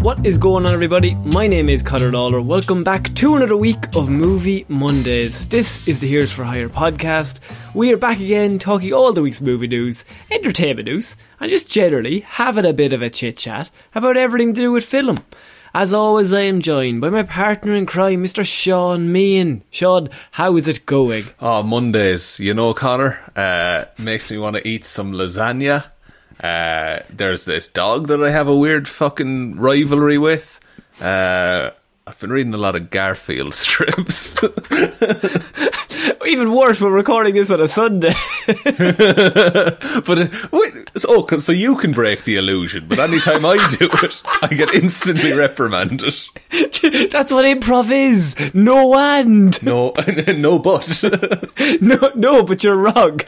What is going on, everybody? My name is Connor Lawler. Welcome back to another week of Movie Mondays. This is the Heroes for Hire podcast. We are back again talking all the week's movie news, entertainment news, and just generally having a bit of a chit chat about everything to do with film. As always, I am joined by my partner in crime, Mr. Sean Meehan. Sean, how is it going? Oh, Mondays, you know, Connor, uh, makes me want to eat some lasagna. Uh, there's this dog that I have a weird fucking rivalry with. Uh, I've been reading a lot of Garfield strips. Even worse, we're recording this on a Sunday. but uh, wait, so, oh, so you can break the illusion, but anytime I do it, I get instantly reprimanded. That's what improv is. No and. No, no, but No, no, but you're wrong.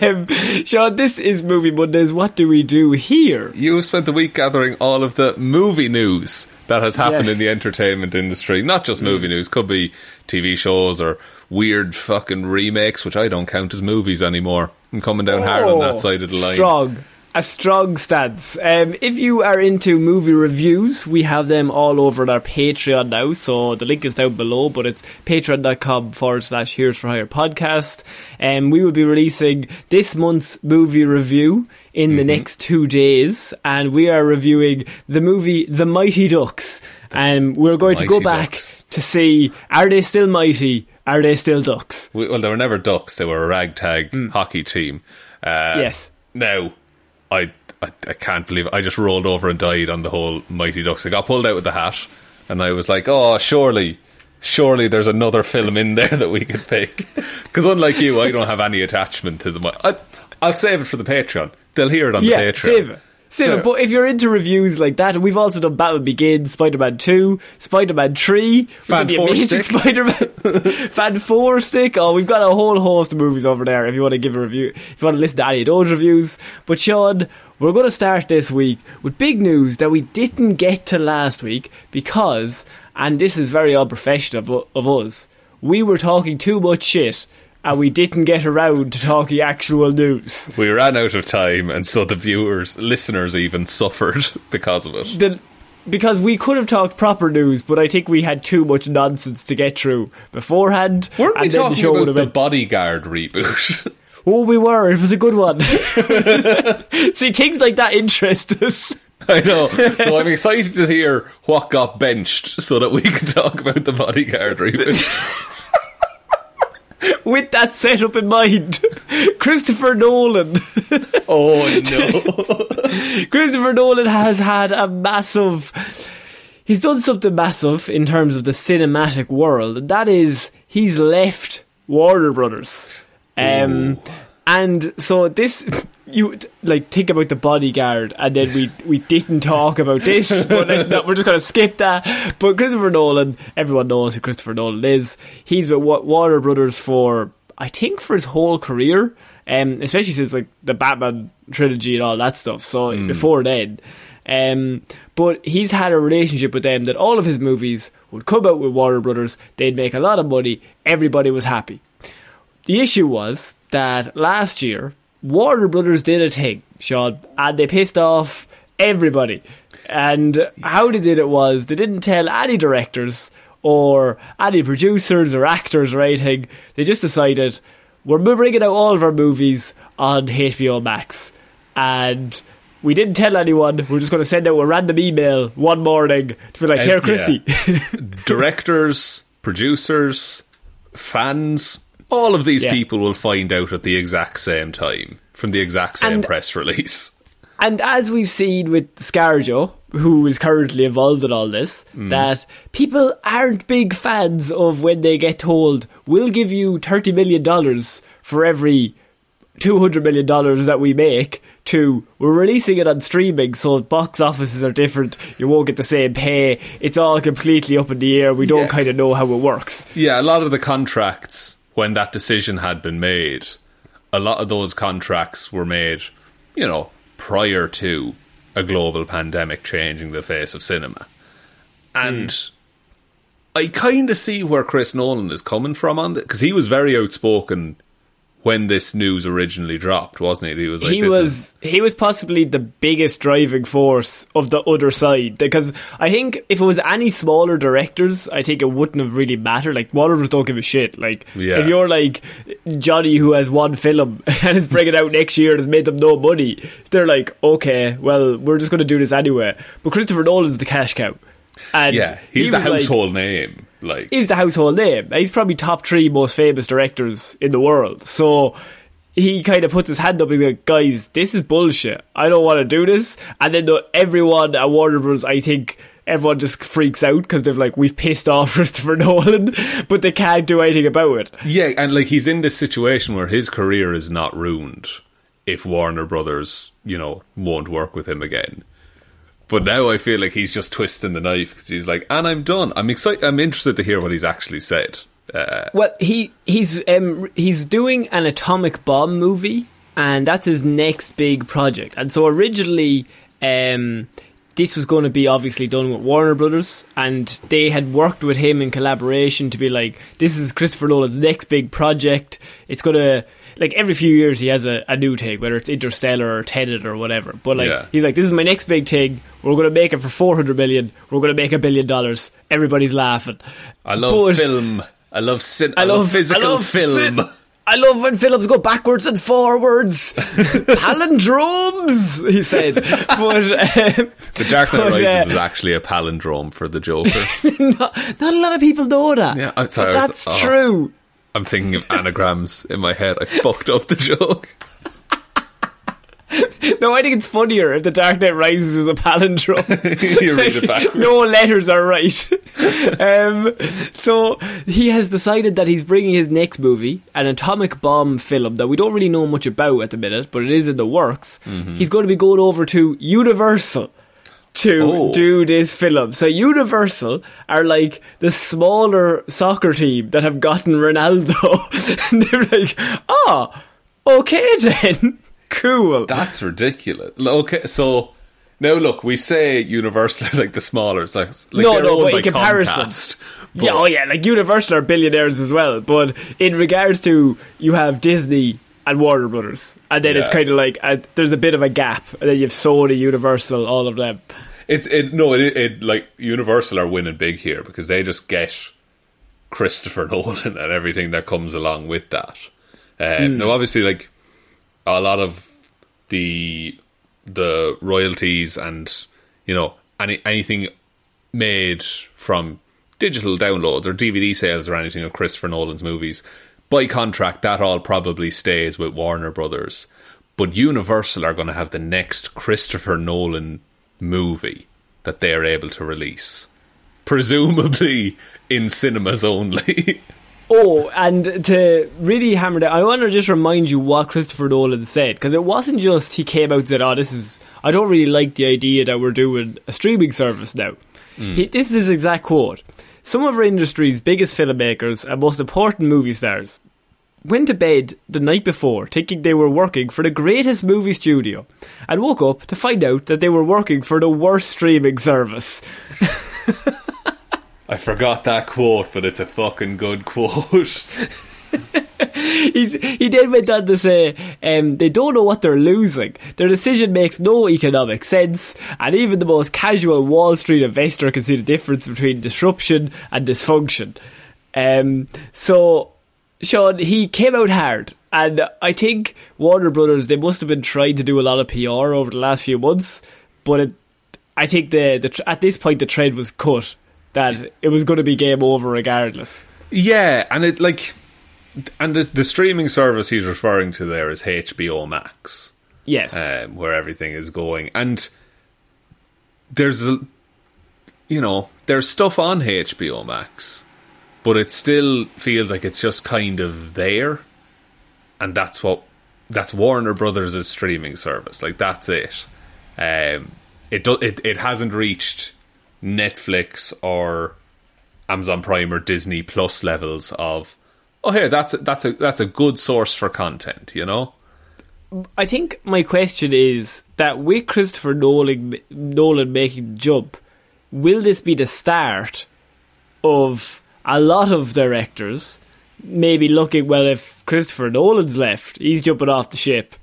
Um, Sean, this is Movie Mondays. What do we do here? you spent the week gathering all of the movie news that has happened Yes. in the entertainment industry. Not just mm. movie news, could be TV shows or weird fucking remakes, which I don't count as movies anymore. I'm coming down hard on that oh, side of the line. Oh, Strong. A strong stance. Um, if you are into movie reviews, we have them all over on our Patreon now. So the link is down below, but it's patreon.com forward slash heroes for hire podcast. And we will be releasing this month's movie review in Mm-hmm. the next two days. And we are reviewing the movie The Mighty Ducks. And we're going to go back Ducks. to see are they still mighty? Are they still ducks? Well, they were never ducks; they were a ragtag Hmm. hockey team. Uh, Yes. Now, I, I I can't believe it. I just rolled over and died on the whole Mighty Ducks. I got pulled out with the hat, and I was like, "Oh, surely, surely there's another film in there that we could pick." Because unlike you, I don't have any attachment to the. I, I'll save it for the Patreon. They'll hear it on yeah, the Patreon. save it. But if you're into reviews like that, and we've also done Batman Begins, Spider-Man 2, Spider-Man 3, which Fan the Four amazing Stick. Spider-Man, Fan 4 Stick. Oh, we've got a whole host of movies over there if you want to give a review, if you want to listen to any of those reviews. But Sean, we're going to start this week with big news that we didn't get to last week because, and this is very unprofessional of, of us, we were talking too much shit and we didn't get around to talking actual news. We ran out of time, and so the viewers, listeners, even suffered because of it. the because we could have talked proper news, but I think we had too much nonsense to get through beforehand. Weren't we the talking show about the been, Bodyguard reboot? Oh, we were. It was a good one. See, things like that interest us. I know. So I'm excited to hear what got benched so that we can talk about the bodyguard reboot. With that setup in mind, Christopher Nolan. oh no. Christopher Nolan has had a massive. He's done something massive in terms of the cinematic world, and that is he's left Warner Brothers. Um, and so this, you like think about the bodyguard, and then we we didn't talk about this, but let's not, we're just gonna skip that. But Christopher Nolan, everyone knows who Christopher Nolan is. He's with Wa- Warner Brothers for I think, for his whole career, um, especially since like the Batman trilogy and all that stuff. So before then, um, but he's had a relationship with them that all of his movies would come out with Warner Brothers. They'd make a lot of money. Everybody was happy. The issue was that last year Warner Brothers did a thing, Sean, and they pissed off everybody. And how they did it was they didn't tell any directors or any producers or actors or anything. They just decided we're bringing out all of our movies on HBO Max, and we didn't tell anyone. We're just going to send out a random email one morning to be like, "Here, yeah. Chrissy." Directors, producers, fans, all of these Yeah. people will find out at the exact same time from the exact same And- press release. And as we've seen with Scarjo, who is currently involved in all this, mm. that people aren't big fans of when they get told, we'll give you $30 million for every $200 million that we make, to we're releasing it on streaming, so box offices are different, you won't get the same pay, it's all completely up in the air, we don't Yeah. kind of know how it works. Yeah, a lot of the contracts, when that decision had been made, a lot of those contracts were made, you know, prior to a global pandemic changing the face of cinema. And hmm. I kind of see where Chris Nolan is coming from on it, because he was very outspoken when this news originally dropped, wasn't it? He was like, he was he was possibly the biggest driving force of the other side because I think if it was any smaller directors, I think it wouldn't have really mattered. Like Warner Brothers don't give a shit. Like Yeah. if you're like Johnny who has one film and is bringing out next year and has made them no money, they're like, okay, well we're just going to do this anyway. But Christopher Nolan's the cash cow, and yeah, he's he the was like- household name. Like, he's the household name. He's probably top three most famous directors in the world. So he kind of puts his hand up and like, guys, this is bullshit. I don't want to do this. And then the, everyone at Warner Bros., I think everyone just freaks out because they're like, we've pissed off Christopher Nolan, but they can't do anything about it. Yeah, and like he's in this situation where his career is not ruined if Warner Brothers, you know, won't work with him again. But now I feel like he's just twisting the knife because he's like, and I'm done. I'm excited. I'm interested to hear what he's actually said. Uh, Well, he he's um, he's doing an atomic bomb movie, and that's his next big project. And so originally, um, this was going to be obviously done with Warner Brothers, and they had worked with him in collaboration to be like, this is Christopher Nolan's next big project. It's gonna like every few years he has a, a new take, whether it's Interstellar or Tenet or whatever. But like Yeah. he's like, this is my next big thing. We're gonna make it for four hundred million. We're gonna make a billion dollars. Everybody's laughing. I love But- film. I love cin- I, I love, love physical I love film. sin- I love when films go backwards and forwards. Palindromes, he said. But um, the Dark Knight but, Rises uh, is actually a palindrome for the Joker. not, not a lot of people know that. Yeah, sorry. that's Oh. true. I'm thinking of anagrams in my head. I fucked up the joke. No, I think it's funnier if the Dark Knight Rises is a palindrome. you read it backwards. no letters are right. um, so he has decided that he's bringing his next movie, an atomic bomb film that we don't really know much about at the minute, but it is in the works. Mm-hmm. He's going to be going over to Universal to Oh. do this film. So Universal are like the smaller soccer team that have gotten Ronaldo, and they're like, oh, okay then, cool. That's ridiculous. Okay, so now look, we say Universal are like the smaller. It's like, like No, no, but in comparison- Comcast, Yeah, oh yeah, like Universal are billionaires as well. But in regards to you have Disney and Warner Brothers, and then it's kind of like uh there's a bit of a gap, and then you have Sony, Universal, all of them. It's it no it, it like Universal are winning big here because they just get Christopher Nolan and everything that comes along with that. Uh, Now, obviously, like a lot of the the royalties and you know any anything made from digital downloads or DVD sales or anything of Christopher Nolan's movies, by contract, that all probably stays with Warner Brothers. But Universal are going to have the next Christopher Nolan movie that they're able to release, presumably in cinemas only. Oh, and to really hammer that, I want to just remind you what Christopher Nolan said because it wasn't just he came out and said, "Oh, this is I don't really like the idea that we're doing a streaming service now." Hmm. He, this is his exact quote: "Some of our industry's biggest filmmakers and most important movie stars." went to bed the night before thinking they were working for the greatest movie studio and woke up to find out that they were working for the worst streaming service. I forgot that quote, but it's a fucking good quote. he, he then went on to say um, they don't know what they're losing. Their decision makes no economic sense, and even the most casual Wall Street investor can see the difference between disruption and dysfunction. Um, so, Sean, he came out hard, and I think Warner Brothers they must have been trying to do a lot of PR over the last few months, but it, I think the, the at this point the trend was cut that it was going to be game over regardless. Yeah, and it like, and the, the streaming service he's referring to there is HBO Max. Yes, um, where everything is going, and there's a, you know, there's stuff on HBO Max, but it still feels like it's just kind of there, and that's what that's Warner Brothers' streaming service. Like that's it. Um, it do, it it hasn't reached Netflix or Amazon Prime or Disney Plus levels of oh hey, that's a, that's a that's a good source for content, you know. I think my question is that with Christopher Nolan Nolan making the jump, will this be the start of a lot of directors maybe looking well if Christopher Nolan's left, he's jumping off the ship.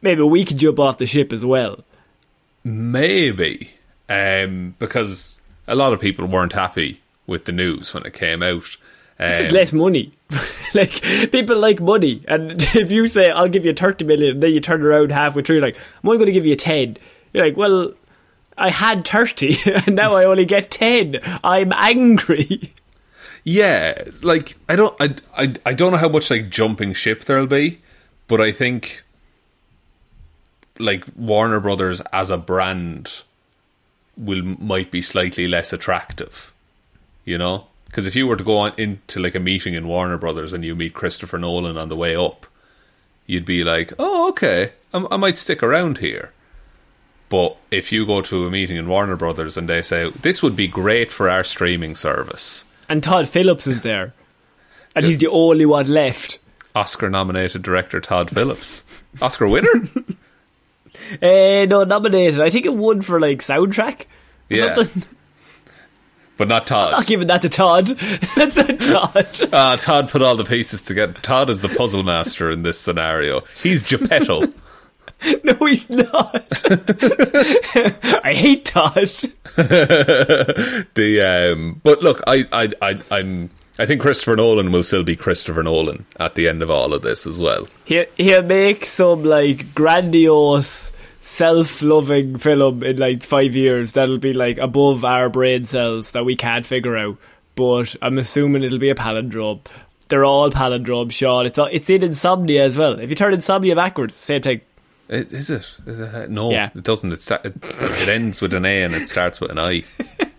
Maybe we can jump off the ship as well. Maybe um, because a lot of people weren't happy with the news when it came out. Um, it's just less money. like people like money, and if you say I'll give you thirty million, and then you turn around halfway through, like I'm only going to give you ten. You're like, well, I had thirty, and now I only get ten. I'm angry. Yeah, like I don't, I, I, I don't know how much like jumping ship there'll be, but I think like Warner Brothers as a brand will might be slightly less attractive, you know. Because if you were to go on into like a meeting in Warner Brothers and you meet Christopher Nolan on the way up, you'd be like, "Oh, okay, I, I might stick around here." But if you go to a meeting in Warner Brothers and they say this would be great for our streaming service, and Todd Phillips is there, and he's the only one left. Oscar-nominated director Todd Phillips, Oscar winner. Uh, no, nominated. I think it won for like soundtrack. yeah, Something. but not Todd. Not giving that to Todd. That's not Todd. Ah, Todd put all the pieces together. Todd is the puzzle master in this scenario. He's Geppetto. no, he's not. I hate Todd. the um, but look, I, I, I, I'm. I think Christopher Nolan will still be Christopher Nolan at the end of all of this as well. He he'll make some like grandiose, self-loving film in like five years that'll be like above our brain cells that we can't figure out. But I'm assuming it'll be a palindrome. They're all palindromes, Sean. It's it's in Insomnia as well. If you turn Insomnia backwards, same thing. Is it? Is it? No, Yeah. it doesn't. It, it, it ends with an A and it starts with an I.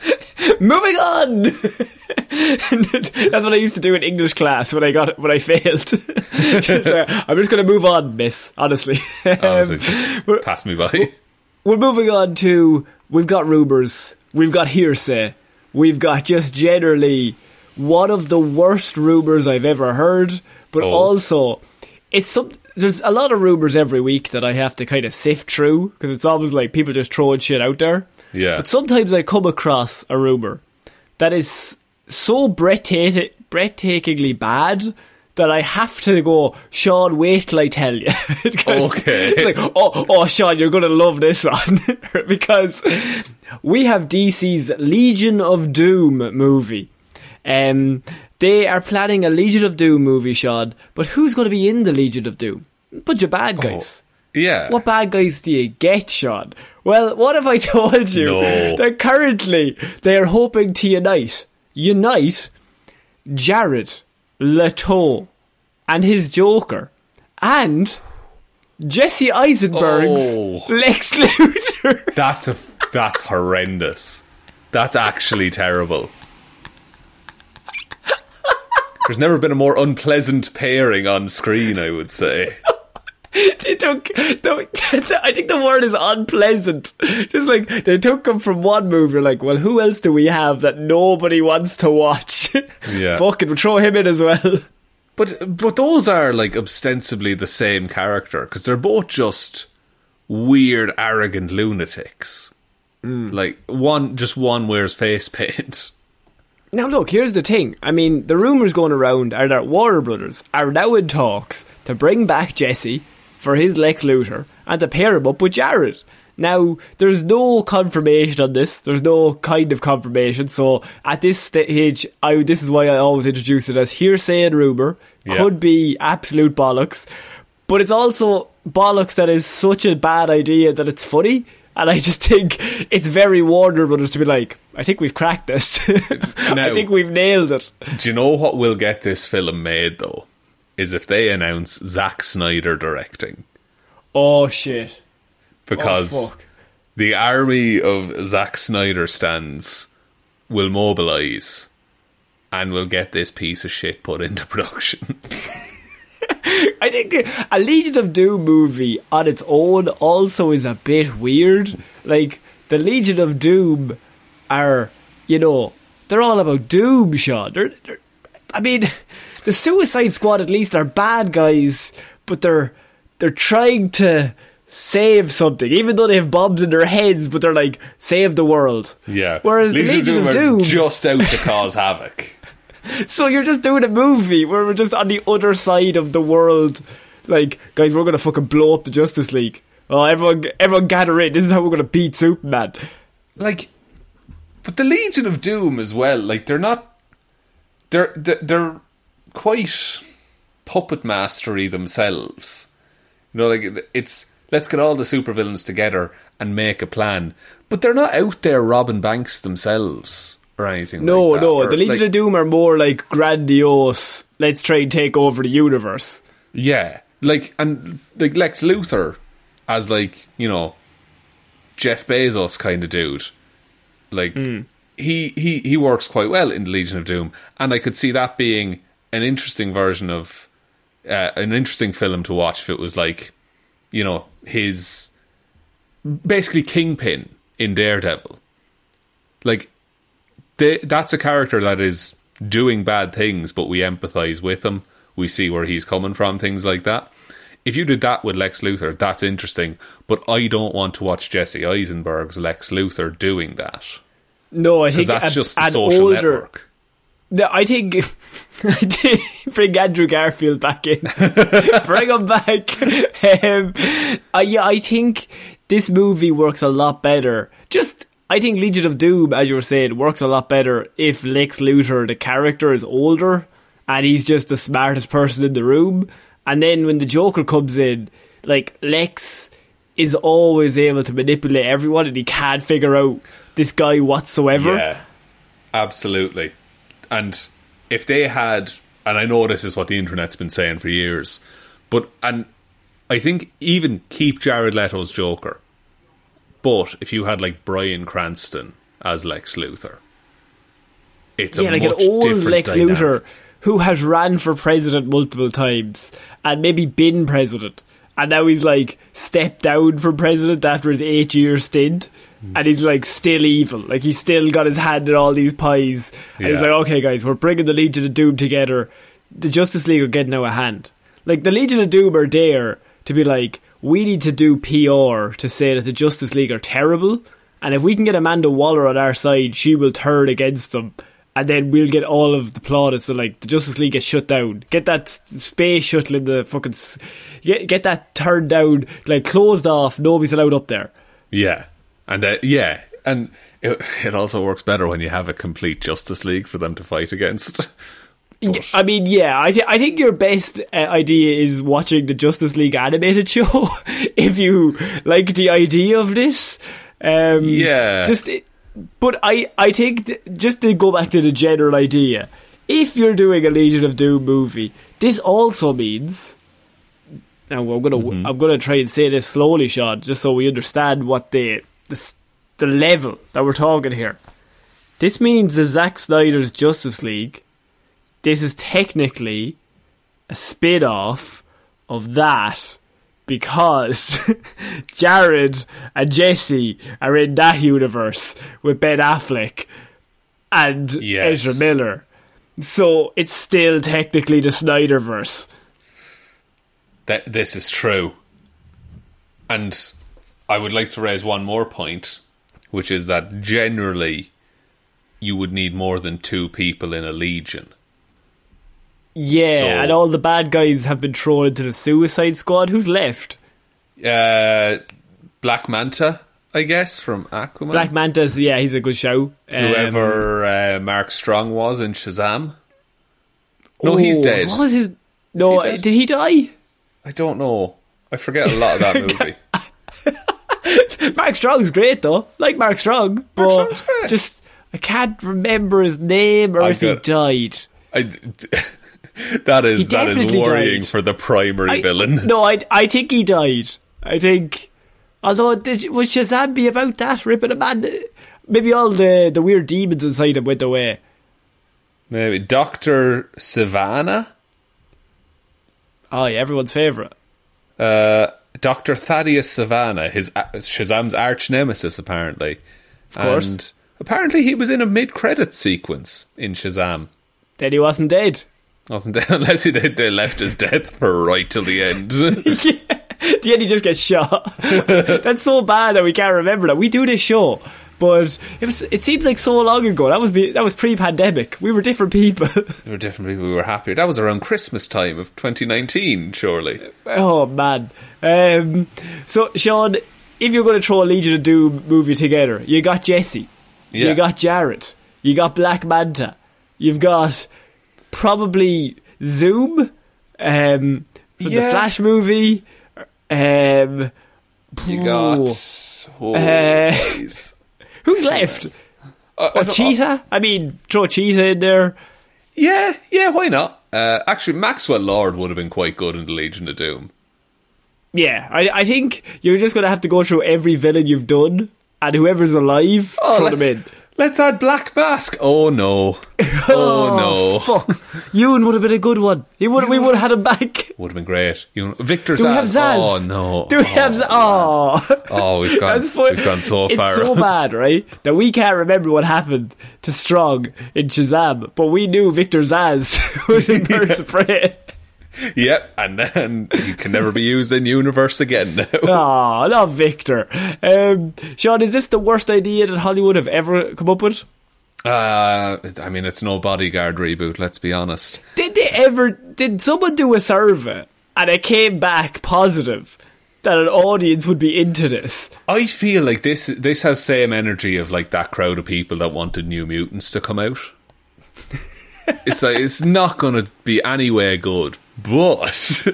Moving on. That's what I used to do in English class when I got when I failed. Just, uh, I'm just going to move on, Miss. Honestly, Honestly, Um, just we're- pass me by. we're moving on to we've got rumors, we've got hearsay, we've got just generally one of the worst rumors I've ever heard, but Oh. also it's some. There's a lot of rumors every week that I have to kind of sift through because it's always like people just throwing shit out there. Yeah. But sometimes I come across a rumor that is so breathtaking, breathtakingly bad that I have to go, Sean, wait till I tell you. Okay. It's like, oh, oh, Sean, you're going to love this one. because we have DC's Legion of Doom movie. Um, they are planning a Legion of Doom movie, Sean. But who's going to be in the Legion of Doom? A bunch of bad guys. Yeah. What bad guys do you get, Sean? Well, what have I told you? No. That currently they are hoping to unite, unite Jared Leto and his Joker and Jesse Eisenberg's Oh. Lex Luthor. That's a that's horrendous. That's actually terrible. There's never been a more unpleasant pairing on screen, I would say. They took. The, I think the word is unpleasant. Just like they took him from one movie. You're like, well, who else do we have that nobody wants to watch? Yeah. Fucking throw him in as well. But but those are like ostensibly the same character because they're both just weird, arrogant lunatics. Mm. Like one, just one wears face paint. Now, look, here's the thing. I mean, the rumours going around are that Warner Brothers are now in talks to bring back Jesse for his Lex Luthor and to pair him up with Jared. Now, there's no confirmation on this. There's no kind of confirmation. So, at this stage, I, this is why I always introduce it as hearsay and rumour. Yeah. Could be absolute bollocks. But it's also bollocks that is such a bad idea that it's funny. And I just think it's very Warner Brothers to be like, I think we've cracked this. I think we've nailed it. Do you know what will get this film made though? Is if they announce Zack Snyder directing Oh shit. because Oh, the army of Zack Snyder stands will mobilize and will get this piece of shit put into production. I think a Legion of Doom movie on its own also is a bit weird. Like the Legion of Doom are, you know, they're all about Doom, Sean. They're, they're, I mean, the Suicide Squad at least are bad guys, but they're they're trying to save something, even though they have bombs in their heads. But they're like save the world. Yeah. Whereas the Legion of are Doom, just out to cause havoc. so you're just doing a movie where we're just on the other side of the world. Like, guys, we're gonna fucking blow up the Justice League. Oh, everyone, everyone gather in. This is how we're gonna beat Superman. like but the legion of doom as well like they're not they're they're, they're quite puppet mastery themselves you know like it's let's get all the supervillains together and make a plan but they're not out there robbing banks themselves or anything No, like that. no, Or, the Legion like- of Doom are more like grandiose. Let's try and take over the universe. Yeah, like and like Lex Luthor as like you know Jeff Bezos kind of dude. Like hmm. he he he works quite well in the Legion of Doom, and I could see that being an interesting version of uh, an interesting film to watch if it was like you know his basically Kingpin in Daredevil. Like they, that's a character that is doing bad things, but we empathize with him. We see where he's coming from, things like that. If you did that with Lex Luthor, that's interesting. But I don't want to watch Jesse Eisenberg's Lex Luthor doing that No, I think that's a- just the an social older. network. No, I think I think bring Andrew Garfield back in. bring him back. Um, uh, yeah, I think this movie works a lot better. Just, I think Legion of Doom, as you were saying, works a lot better if Lex Luthor, the character, is older and he's just the smartest person in the room. And then when the Joker comes in, like Lex is always able to manipulate everyone and he can't figure out this guy whatsoever. Yeah, absolutely. And if they had, and I know this is what the internet's been saying for years, but and I think even keep Jared Leto's Joker, but if you had like Bryan Cranston as Lex Luthor, it's yeah, a like an old Lex dynamic. Luthor who has ran for president multiple times and maybe been president, and now he's like stepped down from president after his eight year stint. Mm. and he's like still evil. Like he's still got his hand in all these pies, and he's like, okay, guys, we're bringing the Legion of Doom together. The Justice League are getting out of hand. Like the Legion of Doom are there to be like, we need to do PR to say that the Justice League are terrible, and if we can get Amanda Waller on our side, she will turn against them, and then we'll get all of the plaudits. So like the Justice League gets shut down. Get that space shuttle in the fucking, get get that turned down, like closed off. Nobody's allowed up there. Yeah, and uh, yeah, and it, it also works better when you have a complete Justice League for them to fight against. Yeah, I mean, yeah, I, th- I think your best uh, idea is watching the Justice League animated show if you like the idea of this. Um, Yeah. Just, but I, I think th- just to go back to the general idea, if you're doing a Legion of Doom movie, this also means. Now I'm gonna I'm gonna try and say this slowly, Sean, just so we understand what the the, the level that we're talking here. This means the Zack Snyder's Justice League this is technically a spin off of that because Jared and Jesse are in that universe with Ben Affleck and Yes. Ezra Miller. So it's still technically the Snyderverse. that this is true. And I would like to raise one more point, which is that generally you would need more than two people in a legion. Yeah, So- and all the bad guys have been thrown into the Suicide Squad. Who's left? Uh, Black Manta, I guess, from Aquaman. Black Manta's, yeah, he's a good show. Um, Whoever uh, Mark Strong was in Shazam. No, he's oh, dead. What was his? No, he did he die? I don't know. I forget a lot of that movie. Mark Strong's great though. Like Mark Strong, but Strong's great. just I can't remember his name or I if he died. I, that is that is worrying died. for the primary I- villain. No, I I think he died. I think. Although did, was Shazam be about that ripping a man? Maybe all the the weird demons inside him went away. Maybe Doctor Sivana, Oh yeah, everyone's favorite. uh, Doctor Thaddeus Sivana, his uh, Shazam's arch nemesis, apparently. Of course. And apparently, he was in a mid-credit sequence in Shazam. Then he wasn't dead. Wasn't they? Unless he, they, they left his death for right till the end. yeah. the end he just gets shot. That's so bad that we can't remember that. We do this show, but it was. It seems like so long ago. That was be, that was pre-pandemic. We were different people. we were different people. We were happier. That was around Christmas time of 2019, surely. oh man. Um, so Sean, if you're going to throw a Legion of Doom movie together, you got Jesse, Yeah. you got Jared, you got Black Manta, you've got probably Zoom, um, from Yeah. the Flash movie. Um, You got. Oh, Uh. who's left? I- I Or don't- Cheetah? I mean, throw Cheetah in there. Yeah, yeah, why not? Uh, actually, Maxwell Lord would have been quite good in the Legion of Doom. Yeah, I, I think you're just going to have to go through every villain you've done, and whoever's alive, throw Oh, let's, them in. Let's add Black Mask. Oh no! Oh, oh, no! Fuck. Ewan would have been a good one. He would, we would have had him back. Would have been great. You know, Victor Do we Zsasz. have Zsasz? Oh no! Do we have oh, Zsasz? Oh. Oh, we've gone. That's. We've gone so it's far. so bad, right? That we can't remember what happened to Strong in Shazam, but we knew Victor Zsasz was in Birds of Prey. Yep, and then he can never be used in universe again. Now. Oh, not Victor. Um, Sean, is this the worst idea that Hollywood have ever come up with? Uh, I mean, it's no bodyguard reboot. Let's be honest. Did they ever? Did someone do a survey and it came back positive that an audience would be into this? I feel like this this has same energy of like that crowd of people that wanted New Mutants to come out. it's like it's not going to be anywhere good, but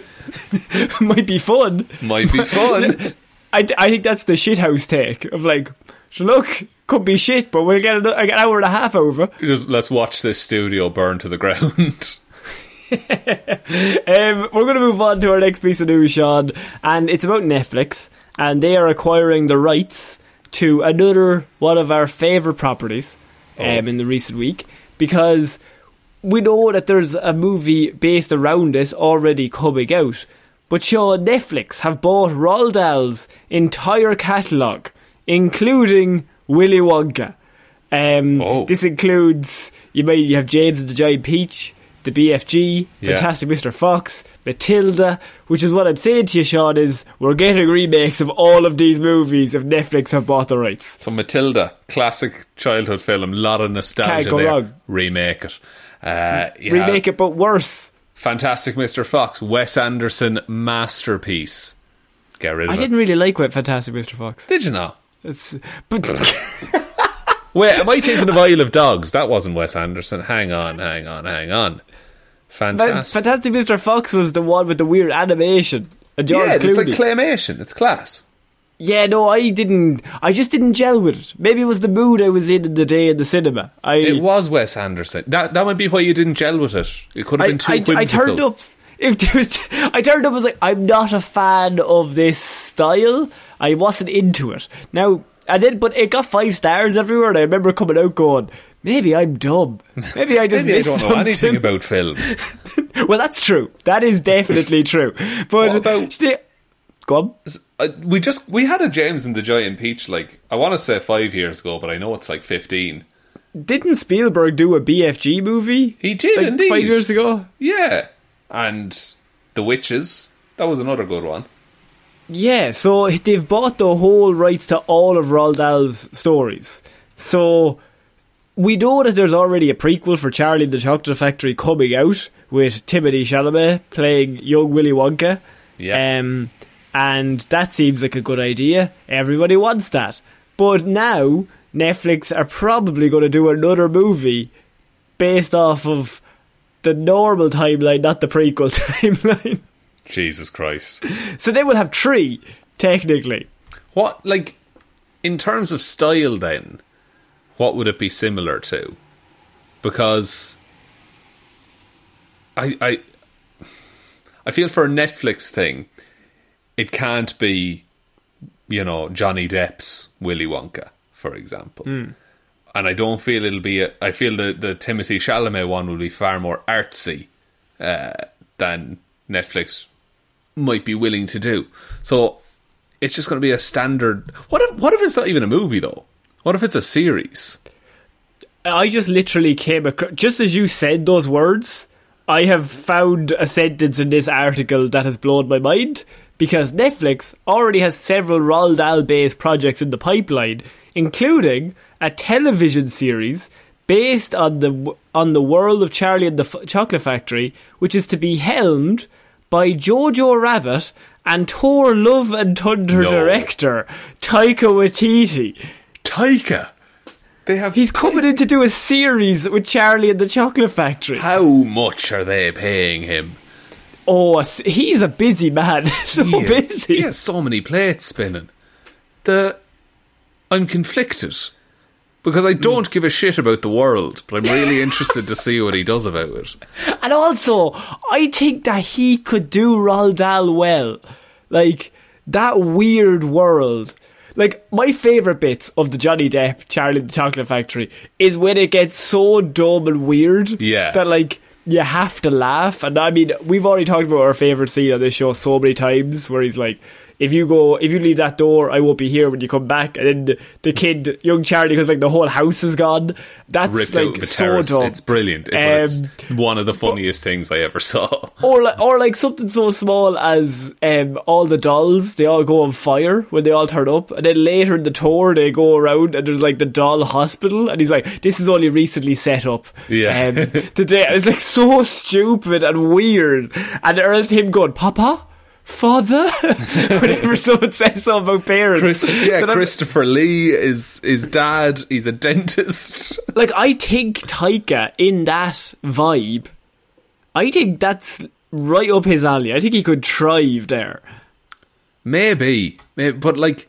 Might be fun. might be fun. I, I think that's the shithouse take of like, look, could be shit, but we'll get an, an hour and a half over. Just let's watch this studio burn to the ground. Um, we're going to move on to our next piece of news, Sean, and it's about Netflix, and they are acquiring the rights to another one of our favourite properties um, in the recent week because we know that there's a movie based around this already coming out. But Sean, Netflix have bought Roald Dahl's entire catalogue, including Willy Wonka. Um, Oh. This includes you may you have James and the Giant Peach, the BFG, Yeah. Fantastic Mr. Fox, Matilda, which is what I'm saying to you, Sean, is we're getting remakes of all of these movies if Netflix have bought the rights. So Matilda, classic childhood film, lot of nostalgia Can't go there. wrong. Remake it. Uh, yeah. Remake it, but worse. Fantastic Mr. Fox, Wes Anderson masterpiece. Get rid of I it. didn't really like what Fantastic Mr. Fox. Did you not? It's, but Wait, am I taking of Isle of Dogs? That wasn't Wes Anderson. Hang on, hang on, hang on. Fantastic. Fantastic Mr. Fox was the one with the weird animation. And George yeah, it's Clooney. like claymation. It's class. Yeah, no, I didn't. I just didn't gel with it. Maybe it was the mood I was in in the day in the cinema. I It was Wes Anderson. That that might be why you didn't gel with it. It could have I, been too I, whimsical. I turned up. Was, I turned up. and was like, I'm not a fan of this style. I wasn't into it. Now, and then, but it got five stars everywhere. And I remember coming out going, maybe I'm dumb. Maybe I just Maybe I don't know something." anything about film. well, that's true. That is definitely true. But What about- the- Go on. Uh, we just we had a James and the Giant Peach like I want to say five years ago, but I know it's like fifteen. Didn't Spielberg do a BFG movie? He did like indeed. five years ago. Yeah, and the Witches that was another good one. Yeah, so they've bought the whole rights to all of Roald Dahl's stories. So we know that there's already a prequel for Charlie and the Chocolate Factory coming out with Timothy Chalamet playing young Willy Wonka. Yeah. Um, and that seems like a good idea. Everybody wants that. But now Netflix are probably going to do another movie based off of the normal timeline, not the prequel timeline. Jesus Christ! So they will have three, technically. What like in terms of style then? What would it be similar to? Because I I I feel for a Netflix thing, it can't be, you know, Johnny Depp's Willy Wonka, for example. And I don't feel it'll be. A, I feel the the Timothy Chalamet one will be far more artsy uh, than Netflix might be willing to do. So it's just going to be a standard. What if what if it's not even a movie though? What if it's a series? I just literally came across, just as you said those words, I have found a sentence in this article that has blown my mind because Netflix already has several Roald Dahl based projects in the pipeline, including a television series based on the on the world of Charlie and the F- Chocolate Factory, which is to be helmed by Jojo Rabbit and Thor Love and Thunder No. director Taika Waititi. Taika. They have. He's coming in to do a series with Charlie and the Chocolate Factory. How much are they paying him? Oh, he's a busy man. so He busy. He has so many plates spinning. The I'm conflicted because I hmm. don't give a shit about the world, but I'm really interested to see what he does about it. And also, I think that he could do Roald Dahl well. Like, that weird world. Like, my favourite bits of the Johnny Depp Charlie the Chocolate Factory is when it gets so dumb and weird Yeah. that, like, you have to laugh. And I mean, we've already talked about our favourite scene on this show so many times where he's like, if you go, if you leave that door, I won't be here when you come back. And then the, the kid, young Charlie, goes like, the whole house is gone. That's Ripped like out so dumb. It's brilliant. It's, Um, it's one of the funniest things I ever saw. or like, or like something so small as um, all the dolls they all go on fire when they all turn up and then later in the tour they go around and there's like the doll hospital and he's like this is only recently set up Yeah. um, today it's like so stupid and weird and else him going papa father whenever someone says something about parents Chris, yeah, Then I'm- Christopher Lee is his dad. He's a dentist. like I think Taika in that vibe I think that's right up his alley I think he could thrive there Maybe, maybe, but like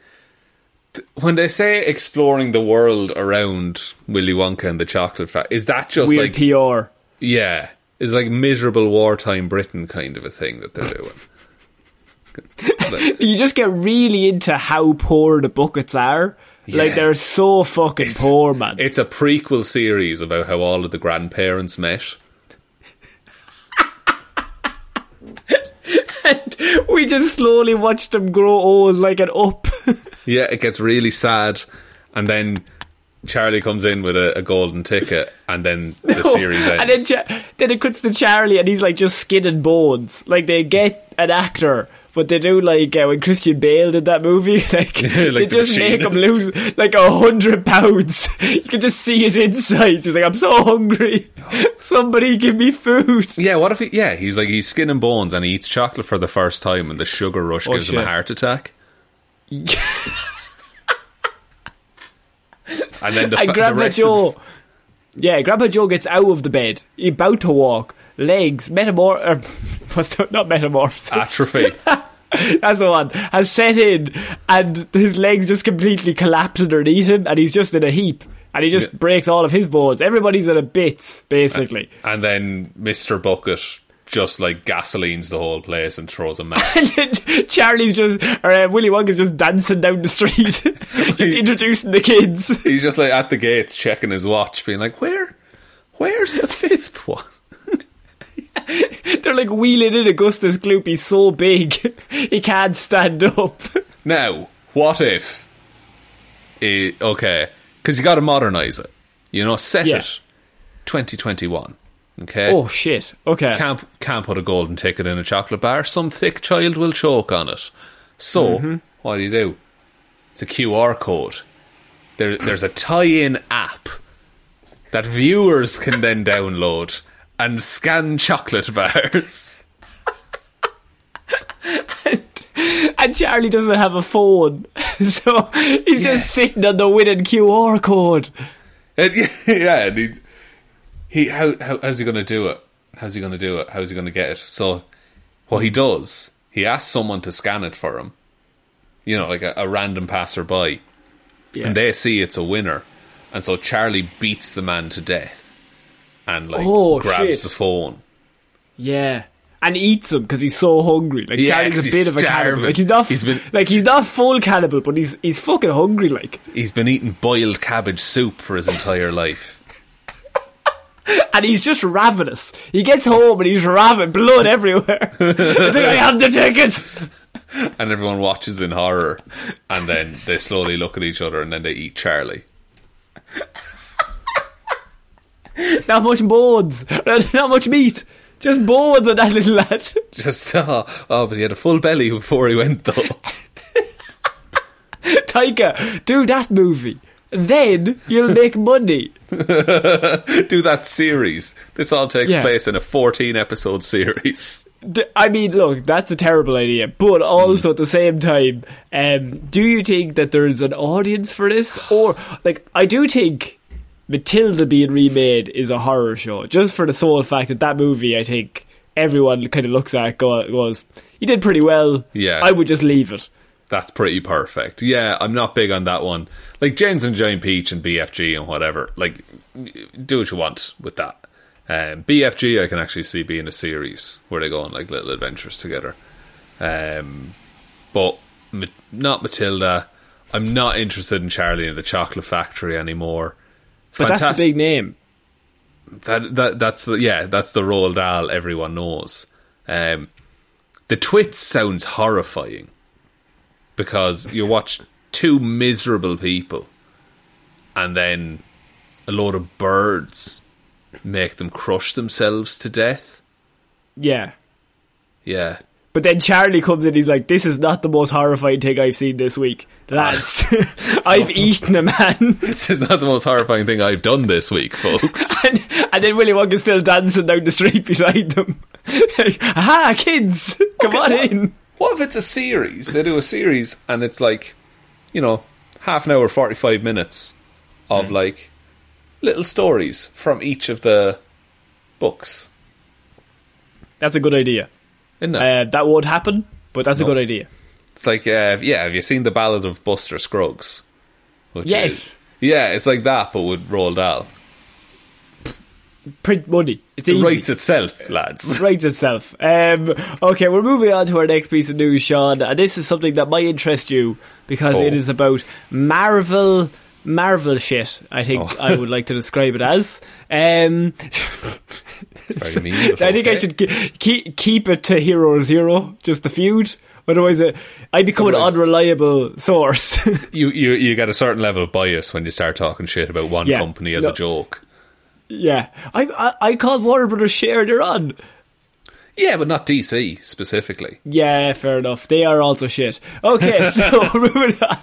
th- when they say exploring the world around Willy Wonka and the Chocolate Factory, is that just weird like PR yeah, is like miserable wartime Britain kind of a thing that they're doing? You just get really into how poor the buckets are. Like they're so fucking poor, man. it's a prequel series about how all of the grandparents met. And we just slowly watch them grow old like an up. Yeah, it gets really sad, and then Charlie comes in with a, a golden ticket, and then the series ends. and then Cha- then it cuts to Charlie and he's like just skin and bones. Like they get an actor. But they do like uh, when Christian Bale did that movie, like, they the just make him lose like a hundred pounds. You can just see his insides. He's like, "I'm so hungry. Somebody give me food." Yeah, what if he? Yeah, he's like he's skin and bones, and he eats chocolate for the first time, and the sugar rush Oh, gives him a heart attack. and then the, and fa- the Grandpa rest Joe, Of, yeah, Grandpa Joe gets out of the bed. He's about to walk. Legs, metamor, er, not metamorphosis. atrophy. That's the one. Has set in, and his legs just completely collapse underneath him, and he's just in a heap. And he just Yeah. breaks all of his bones. Everybody's in a bits, basically. and then Mister Bucket just like gasolines the whole place and throws a match. And Charlie's just, or uh, Willy Wonka's just dancing down the street, just introducing the kids. he's just like at the gates checking his watch, being like, "Where, where's the fifth one?" They're like wheeling in Augustus Gloop. He's so big, he can't stand up. Now, what if? eh, okay, because you got to modernize it. You know, set Yeah. it 2021. Okay. Oh shit! Okay. Can't can't put a golden ticket in a chocolate bar. Some thick child will choke on it. So Mm-hmm. what do you do? It's a QR code. There, there's a tie-in app that viewers can then download and scan chocolate bars. And Charlie doesn't have a phone, so he's just sitting on the winning QR code. And, yeah, and he, he how, how how's he going to do it? How's he going to do it? How's he going to get it? So, what he does, he asks someone to scan it for him. You know, like a, a random passerby, Yeah. and they see it's a winner, and so Charlie beats the man to death, and like Oh, grabs shit. the phone. Yeah. And eats him because he's so hungry. Like Yeah, Charlie's a he's bit of a cannibal. Like he's not, He's been- like he's not full cannibal, but he's he's fucking hungry. Like, He's been eating boiled cabbage soup for his entire life. and he's just ravenous. He gets home and he's ravenous, blood everywhere. He's like, I have the ticket. And everyone watches in horror, and then they slowly look at each other, and then they eat Charlie. Not much bones, not much meat, just bones on that little lad. Just oh, oh, but he had a full belly before he went though. Taika, do that movie. Then you'll make money. do that series. This all takes Yeah. place in a 14 episode series. I mean, look, that's a terrible idea, but also at the same time, um, do you think that there's an audience for this? Or, like, I do think Matilda being remade is a horror show, just for the sole fact that that movie, I think everyone kind of looks at go, goes, you did pretty well. Yeah. I would just leave it. That's pretty perfect. Yeah, I'm not big on that one. Like James and Giant Peach and BFG and whatever. Like, do what you want with that. Um, BFG, I can actually see being a series where they go on like little adventures together. Um, but not Matilda. I'm not interested in Charlie and the Chocolate Factory anymore. But that's the big name. that that that's the yeah that's the Roald Dahl everyone knows. Um, the twits sounds horrifying because you watch two miserable people, and then a load of birds make them crush themselves to death. Yeah. Yeah, But then Charlie comes in, he's like, this is not the most horrifying thing I've seen this week. Lads, I've eaten a man. this is not the most horrifying thing I've done this week, folks. and, and then Willy Wonka's still dancing down the street beside them. like, Aha, kids, come on in. What if it's a series? They do a series and it's like, you know, half an hour, 45 minutes of hmm. like little stories from each of the books. That's a good idea. Isn't it? Uh, that won't happen, but that's a good idea. it's like, uh, yeah, have you seen The Ballad of Buster Scruggs? Which Yes. is- yeah, it's like that, but with Roald Dahl. Print money. It's It easy. writes itself, lads. writes itself. Um, okay, we're moving on to our next piece of news, Sean, and this is something that might interest you because Oh. it is about Marvel. Marvel shit, I think Oh. I would like to describe it as. Um, Very mean. I think I should keep keep it to Hero Zero, just the feud. Otherwise, uh, I become an unreliable source. You, you, you get a certain level of bias when you start talking shit about one Yeah. company as No. a joke. yeah, I, I I called Warner Brothers share they're on. Yeah, but not DC specifically. Yeah, fair enough. They are also shit. Okay, so moving on.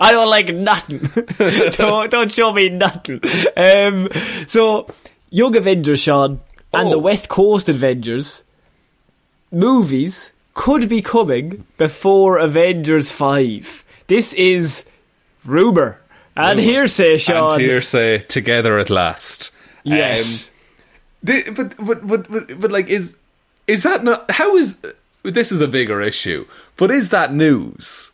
I don't like nothing. don't don't show me nothing. Um, so Young Avengers, Sean, and the Oh. West Coast Avengers movies could be coming before Avengers Five. This is rumor and hearsay, Sean. And hearsay together at last. yes. Um, the- but, but but but but like is is that not how is this is a bigger issue? But is that news?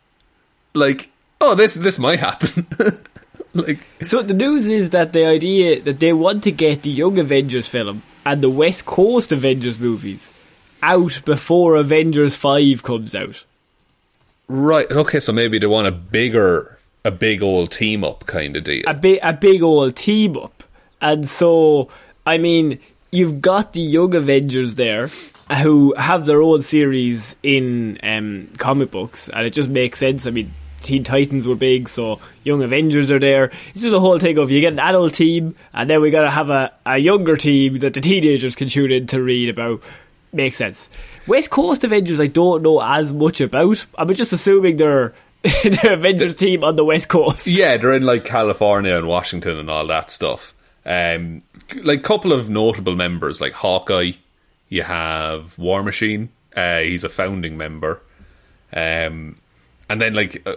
Like oh this this might happen. like So the news is that the idea that they want to get the Young Avengers film and the West Coast Avengers movies out before Avengers 5 comes out. right okay so maybe they want a bigger a big old team up kind of deal. A big a big old team up. And so I mean you've got the Young Avengers there who have their own series in um, comic books, and it just makes sense. I mean, Teen Titans were big, so Young Avengers are there. This is the whole thing of you get an adult team, and then we gotta have a, a younger team that the teenagers can tune in to read about. Makes sense. West Coast Avengers, I don't know as much about. I'm just assuming they're their Avengers team on the West Coast. Yeah, they're in like California and Washington and all that stuff. Um, like couple of notable members like Hawkeye. You have War Machine. Uh, he's a founding member. Um, and then like uh,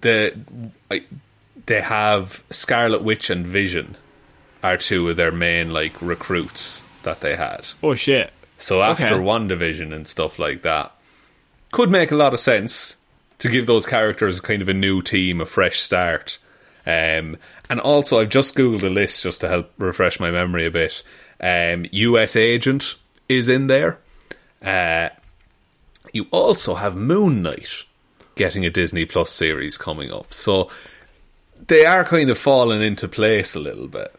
the I, they have Scarlet Witch and Vision are two of their main like recruits that they had. Oh shit! So after Okay. WandaVision and stuff like that, could make a lot of sense to give those characters kind of a new team, a fresh start. Um, and also, I've just googled a list just to help refresh my memory a bit. Um, U.S. Agent is in there. Uh, you also have Moon Knight getting a Disney Plus series coming up, so they are kind of falling into place a little bit.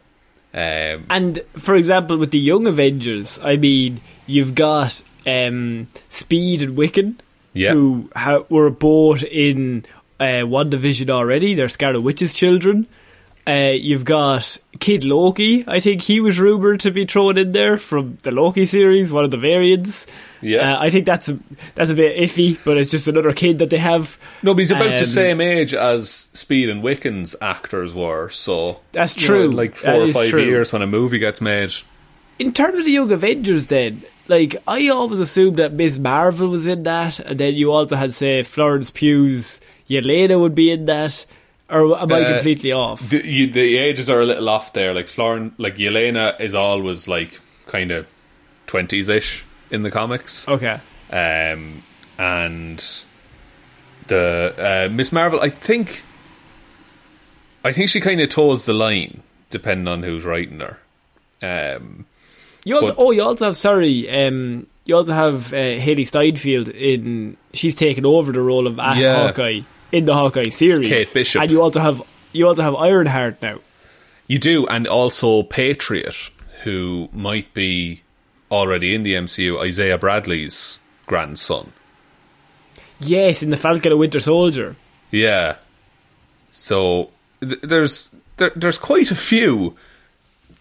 Um, And for example, with the Young Avengers, I mean, you've got um, Speed and Wiccan, Yeah. who ha- were bought in uh, WandaVision already. They're Scarlet Witch's children. Uh, you've got Kid Loki. I think he was rumored to be thrown in there from the Loki series, one of the variants. Yeah. uh, I think that's a, that's a bit iffy, but it's just another kid that they have. No, but he's about Um, the same age as Speed and Wiccan's actors were, so That's you know, true. like four That or five true. years when a movie gets made. in terms of the Young Avengers, then, like I always assumed that Miss Marvel was in that, and then you also had say Florence Pugh's Yelena would be in that, or am I Uh, completely off? The, you, the ages are a little off there. Like Floren, like Yelena is always like kind of twenties ish in the comics, Okay, um, and the uh, Miss Marvel, I think, I think she kind of toes the line depending on who's writing her. Um, you also, but- oh, you also have sorry, um, you also have uh, Hailee Steinfeld in. She's taken over the role of a Yeah. In the Hawkeye series. Kate Bishop. and you also have you also have Ironheart now. You do, and also Patriot, who might be already in the MCU, Isaiah Bradley's grandson. Yes, in the Falcon and Winter Soldier. Yeah. So th- there's there, there's quite a few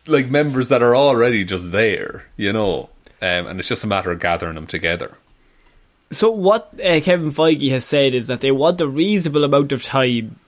like members that are already just there, you know, um, and it's just a matter of gathering them together. So what uh, Kevin Feige has said is that they want a reasonable amount of time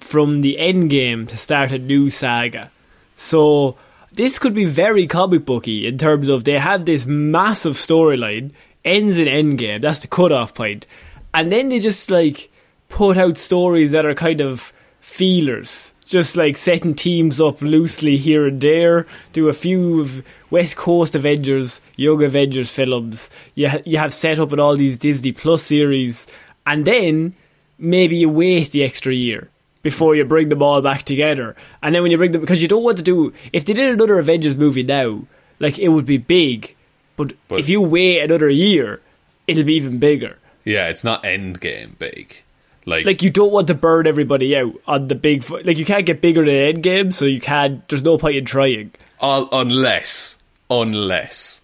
from the Endgame to start a new saga. So this could be very comic booky in terms of they have this massive storyline ends in Endgame. That's the cutoff point, and then they just like put out stories that are kind of feelers. Just like setting teams up loosely here and there, do a few of West Coast Avengers, Young Avengers films. You ha- you have set up in all these Disney Plus series, and then maybe you wait the extra year before you bring them all back together. And then when you bring them, because you don't want to do, if they did another Avengers movie now, like it would be big, but, But- if you wait another year, it'll be even bigger. Yeah, it's not Endgame big. Like, Like you don't want to burn everybody out on the big, like you can't get bigger than Endgame, so you can't. There's no point in trying. all, unless unless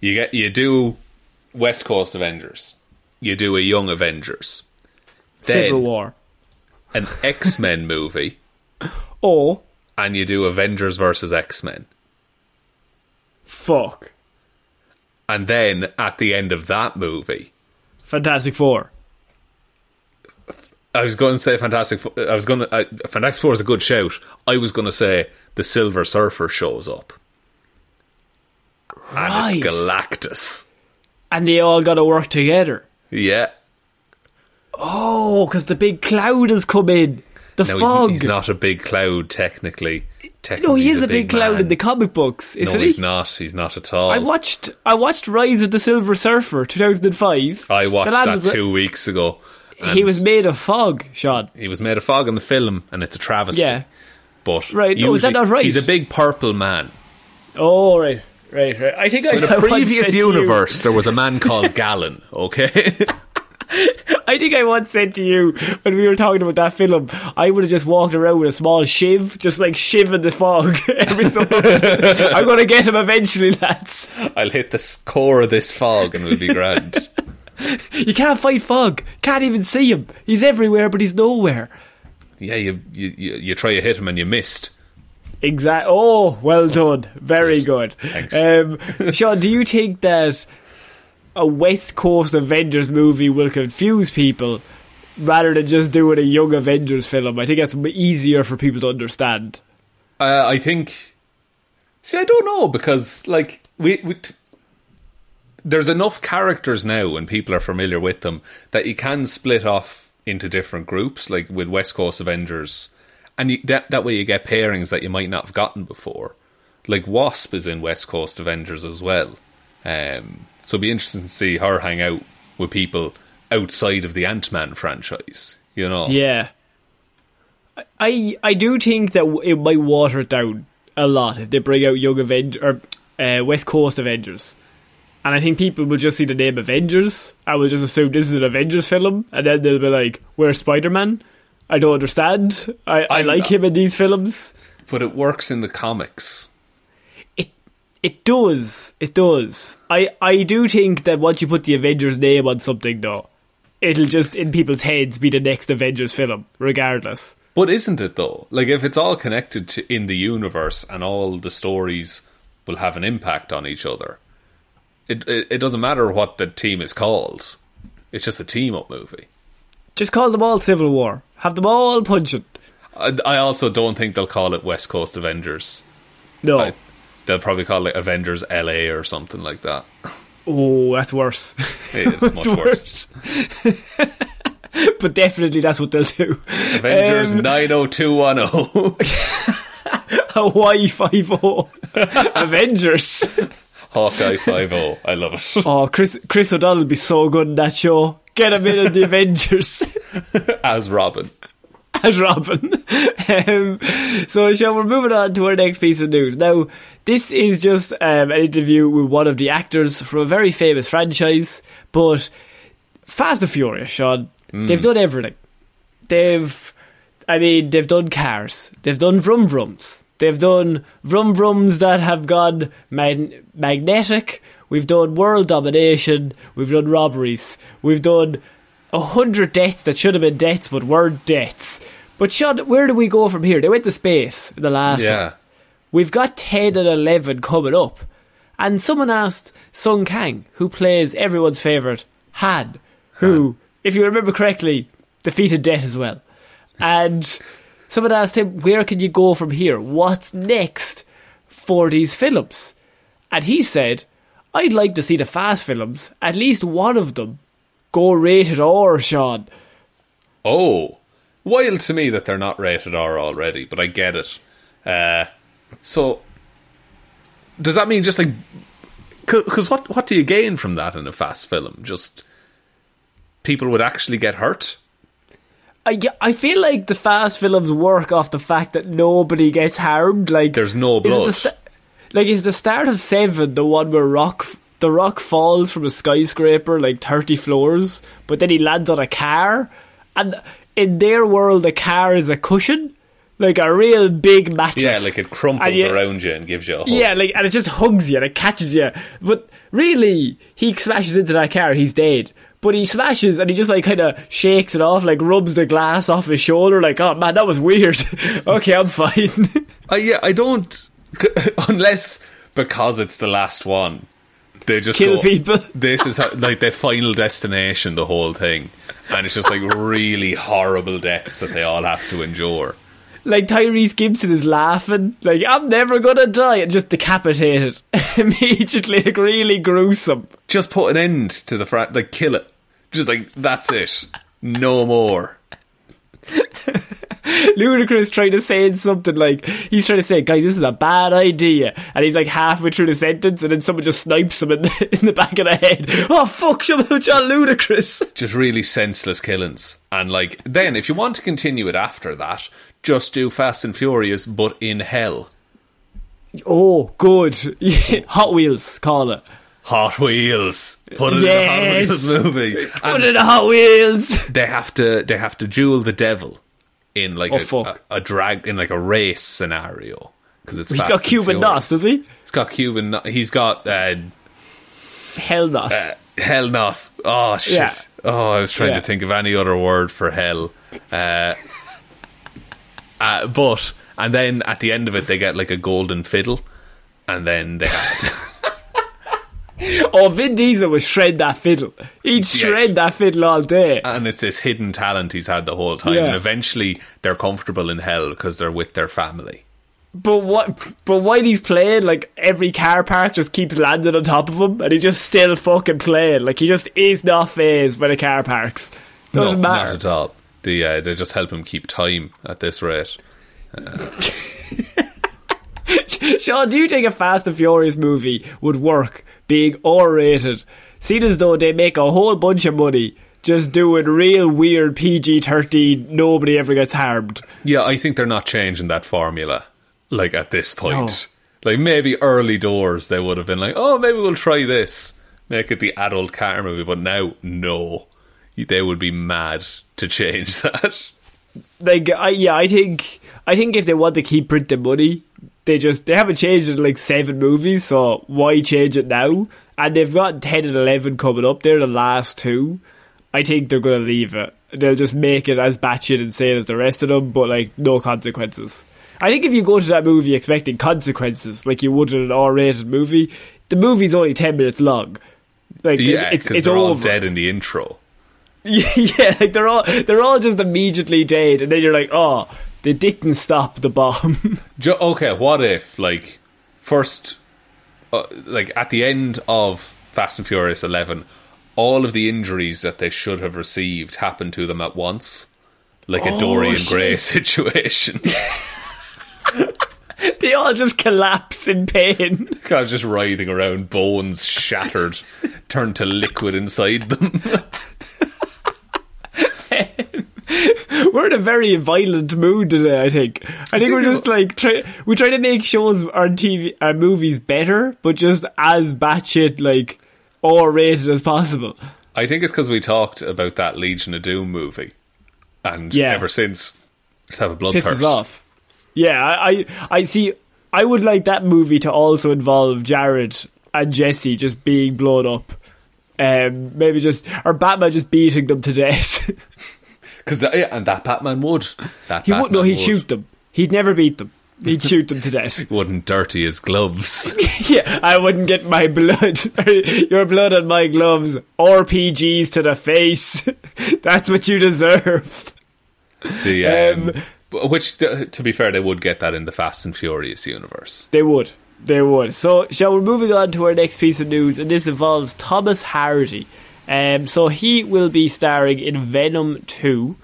you get you do West Coast Avengers, you do a Young Avengers, then Civil War. an X Men movie, or and you do Avengers versus X Men. fuck! And then at the end of that movie, Fantastic Four. I was going to say Fantastic. Fo- I was going to uh, Fantastic Four is a good shout. I was going to say the Silver Surfer shows up, and it's Galactus. And they all got to work together. Yeah, Oh, because the big cloud has come in. The no, fog. he's, he's not a big cloud technically. Technically, no, he he's is a big, cloud in the comic books, No, isn't he's he? not. He's not at all. I watched. I watched Rise of the Silver Surfer, two thousand and five. I watched that was, two weeks ago. He was made of fog, Sean. he was made of fog in the film, and it's a travesty. Yeah. but Right, no, is that not right? He's a big purple man. Oh right, right, right. I think I In a previous you- universe, there was a man called Galan. Okay, I think I once said to you when we were talking about that film, I would have just walked around with a small shiv, just like shiv in the fog. Every so. I'm going to get him eventually, lads. I'll hit the core of this fog and it'll be grand. You can't fight fog. Can't even see him. He's everywhere, but he's nowhere. yeah, you, you you try to hit him and you missed. Exact. Oh, well done. Very good. Thanks. Um, Sean, do you think that a West Coast Avengers movie will confuse people rather than just doing a Young Avengers film? I think that's easier for people to understand. Uh, I think. See, I don't know because like we, we t- there's enough characters now and people are familiar with them that you can split off into different groups, like with West Coast Avengers, and you, that that way you get pairings that you might not have gotten before. Like Wasp is in West Coast Avengers as well, um, so it'd be interesting to see her hang out with people outside of the Ant Man franchise. You know, Yeah. I I do think that it might water it down a lot if they bring out Young Avengers or uh, West Coast Avengers. And I think people will just see the name Avengers and will just assume this is an Avengers film, and then they'll be like, "Where's Spider Man?" I don't understand. I, I I'm- like him in these films. but it works in the comics. It it does. It does. I I do think that once you put the Avengers name on something, though, it'll just in people's heads be the next Avengers film, regardless. But isn't it though? Like if it's all connected to in the universe and all the stories will have an impact on each other, it it, it doesn't matter what the team is called. It's just a team up movie. Just call them all Civil War. Have them all punching. I, I also don't think they'll call it West Coast Avengers. No. I- they'll probably call it Avengers LA or something like that. Oh, that's worse. It's much worse. but definitely that's what they'll do. Avengers Um, nine oh two one oh. Hawaii Five O. Avengers. Hawkeye five oh. I love it. Oh, Chris Chris O'Donnell would be so good in that show. Get him in, in the Avengers As Robin. as Robin. Um, so, Sean, we're moving on to our next piece of news. Now, this is just um, an interview with one of the actors from a very famous franchise, but Fast and Furious, Sean, they've done everything. They've, I mean, they've done cars, they've done vroom vrooms, they've done vroom vrooms that have gone mag- magnetic. We've done world domination. We've done robberies. We've done a hundred deaths that should have been deaths but weren't deaths. But Sean, where do we go from here? They went to space in the last Yeah. one. We've got 10 and 11 coming up. And someone asked Sung Kang, who plays everyone's favourite, Han, who, if you remember correctly, defeated Death as well. And someone asked him, where can you go from here? What's next for these films? And he said, I'd like to see the Fast films, at least one of them, go rated R, Sean. Oh, wild to me that they're not rated R already, but I get it. Uh, so, does that mean just like, because what what do you gain from that in a fast film? Just people would actually get hurt. I, I feel like the fast films work off the fact that nobody gets harmed. Like There's no blood. sta- like is the start of Seven the one where Rock the Rock falls from a skyscraper like thirty floors, but then he lands on a car, and in their world a car is a cushion, like a real big mattress. Yeah, like it crumples you- around you and gives you a hug. Yeah, like and it just hugs you and it catches you. But really, he smashes into that car, he's dead. But he smashes and he just like kind of shakes it off, like rubs the glass off his shoulder, like, oh man, that was weird. okay, I'm fine. I, yeah, I don't unless because it's the last one. They just Kill go, people. This is how, like their final destination, the whole thing, and it's just like really horrible deaths that they all have to endure. like Tyrese Gibson is laughing, like, I'm never gonna die, and just decapitated immediately, like really gruesome. Just put an end to the frat, like kill it. Just like that's it, no more. Ludacris trying to say something like he's trying to say, "Guys, this is a bad idea," and he's like halfway through the sentence, and then someone just snipes him in the, in the back of the head. Oh fuck, John Ludacris! Just really senseless killings, and like then if you want to continue it after that, just do Fast and Furious, but in hell. Oh, good. Hot Wheels, call it. Hot Wheels. Put it Yes. in the Hot Wheels movie. Put And it in the Hot Wheels. they have to they have to duel the devil in like Oh, a, fuck. a, a drag in like a race scenario because it's he's got Cuban Furious. nos, does he? He's got Cuban. He's got uh, Hell nos. uh, hell nos. Oh shit. Yeah. Oh, I was trying Yeah. to think of any other word for hell. Uh, uh, but and then at the end of it, they get like a golden fiddle, and then they have to. oh, Vin Diesel would shred that fiddle. He'd shred that fiddle all day. and it's this hidden talent he's had the whole time. Yeah. And eventually, they're comfortable in hell because they're with their family. But what? But while he's playing, like every car park just keeps landing on top of him, and he's just still fucking playing. Like he just is not phased by the car parks. Doesn't no, matter. not at all. The uh, they just help him keep time at this rate. Sean, do you think a Fast and Furious movie would work being R-rated? Seen as though they make a whole bunch of money just doing real weird PG-13, nobody ever gets harmed. Yeah, I think they're not changing that formula. Like at this point, like maybe early doors they would have been like, oh, maybe we'll try this, make it the adult car movie. But now, no, they would be mad to change that. Like, I, yeah, I think, I think if they want to keep printing money, they just they haven't changed it in like seven movies, so why change it now? And they've got ten and eleven coming up. They're the last two. I think they're gonna leave it. They'll just make it as batshit insane as the rest of them, but like no consequences. I think if you go to that movie expecting consequences, like you would in an R-rated movie, the movie's only ten minutes long. Like Yeah, it's it's they're all dead in the intro. yeah, like they're all they're all just immediately dead, and then you're like, oh, they didn't stop the bomb. Jo- okay, what if like first, uh, like at the end of Fast and Furious Eleven, all of the injuries that they should have received happened to them at once, like a Dorian Gray situation. they all just collapse in pain. Was just writhing around, bones shattered, turned to liquid inside them. We're in a very violent mood today. I think. I think we're just like try. We try to make shows or TV, our movies better, but just as batshit like R-rated as possible. I think it's because we talked about that Legion of Doom movie, and Yeah. ever since, just have a Pisses bloodthirst. off. Yeah, I, I, I see. I would like that movie to also involve Jared and Jesse just being blown up. Um, maybe just or Batman just beating them to death. Because yeah, and that Batman would. That he would no, he'd shoot them. He'd never beat them. He'd shoot them to death. Wouldn't dirty his gloves. yeah, I wouldn't get my blood, your blood on my gloves, RPGs to the face. That's what you deserve. The um, Um, which, to to be fair, they would get that in the Fast and Furious universe. They would. They would. So, shall we moving on to our next piece of news, and this involves Thomas Hardy. Um, so he will be starring in Venom 2,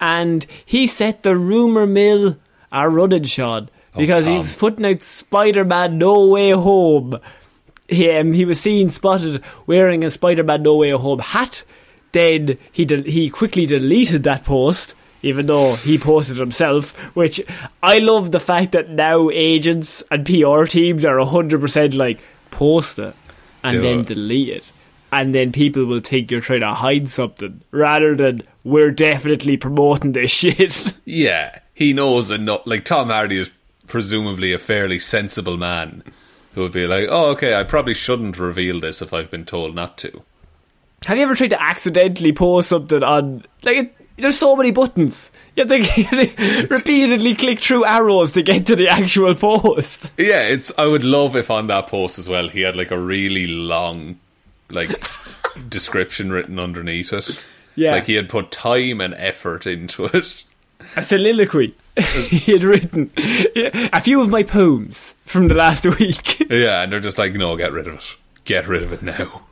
and he set the rumour mill a running, Sean, because he was putting out Spider-Man No Way Home. He, um, he was seen spotted wearing a Spider-Man No Way Home hat. Then he del- he quickly deleted that post, even though he posted himself. Which I love the fact that now agents and PR teams are hundred percent like post it and Do then it. delete it, and then people will think you're trying to hide something rather than we're definitely promoting this shit. Yeah, he knows enough. Like Tom Hardy is presumably a fairly sensible man who would be like, "Oh, okay, I probably shouldn't reveal this if I've been told not to." Have you ever tried to accidentally post something on like? It, there's so many buttons. You have to repeatedly click through arrows to get to the actual post. Yeah, it's. I would love if on that post as well he had like a really long, like description written underneath it. Yeah. like he had put time and effort into it. A soliloquy he had written. A few of my poems from the last week. Yeah, and they're just like, no, get rid of it. Get rid of it now.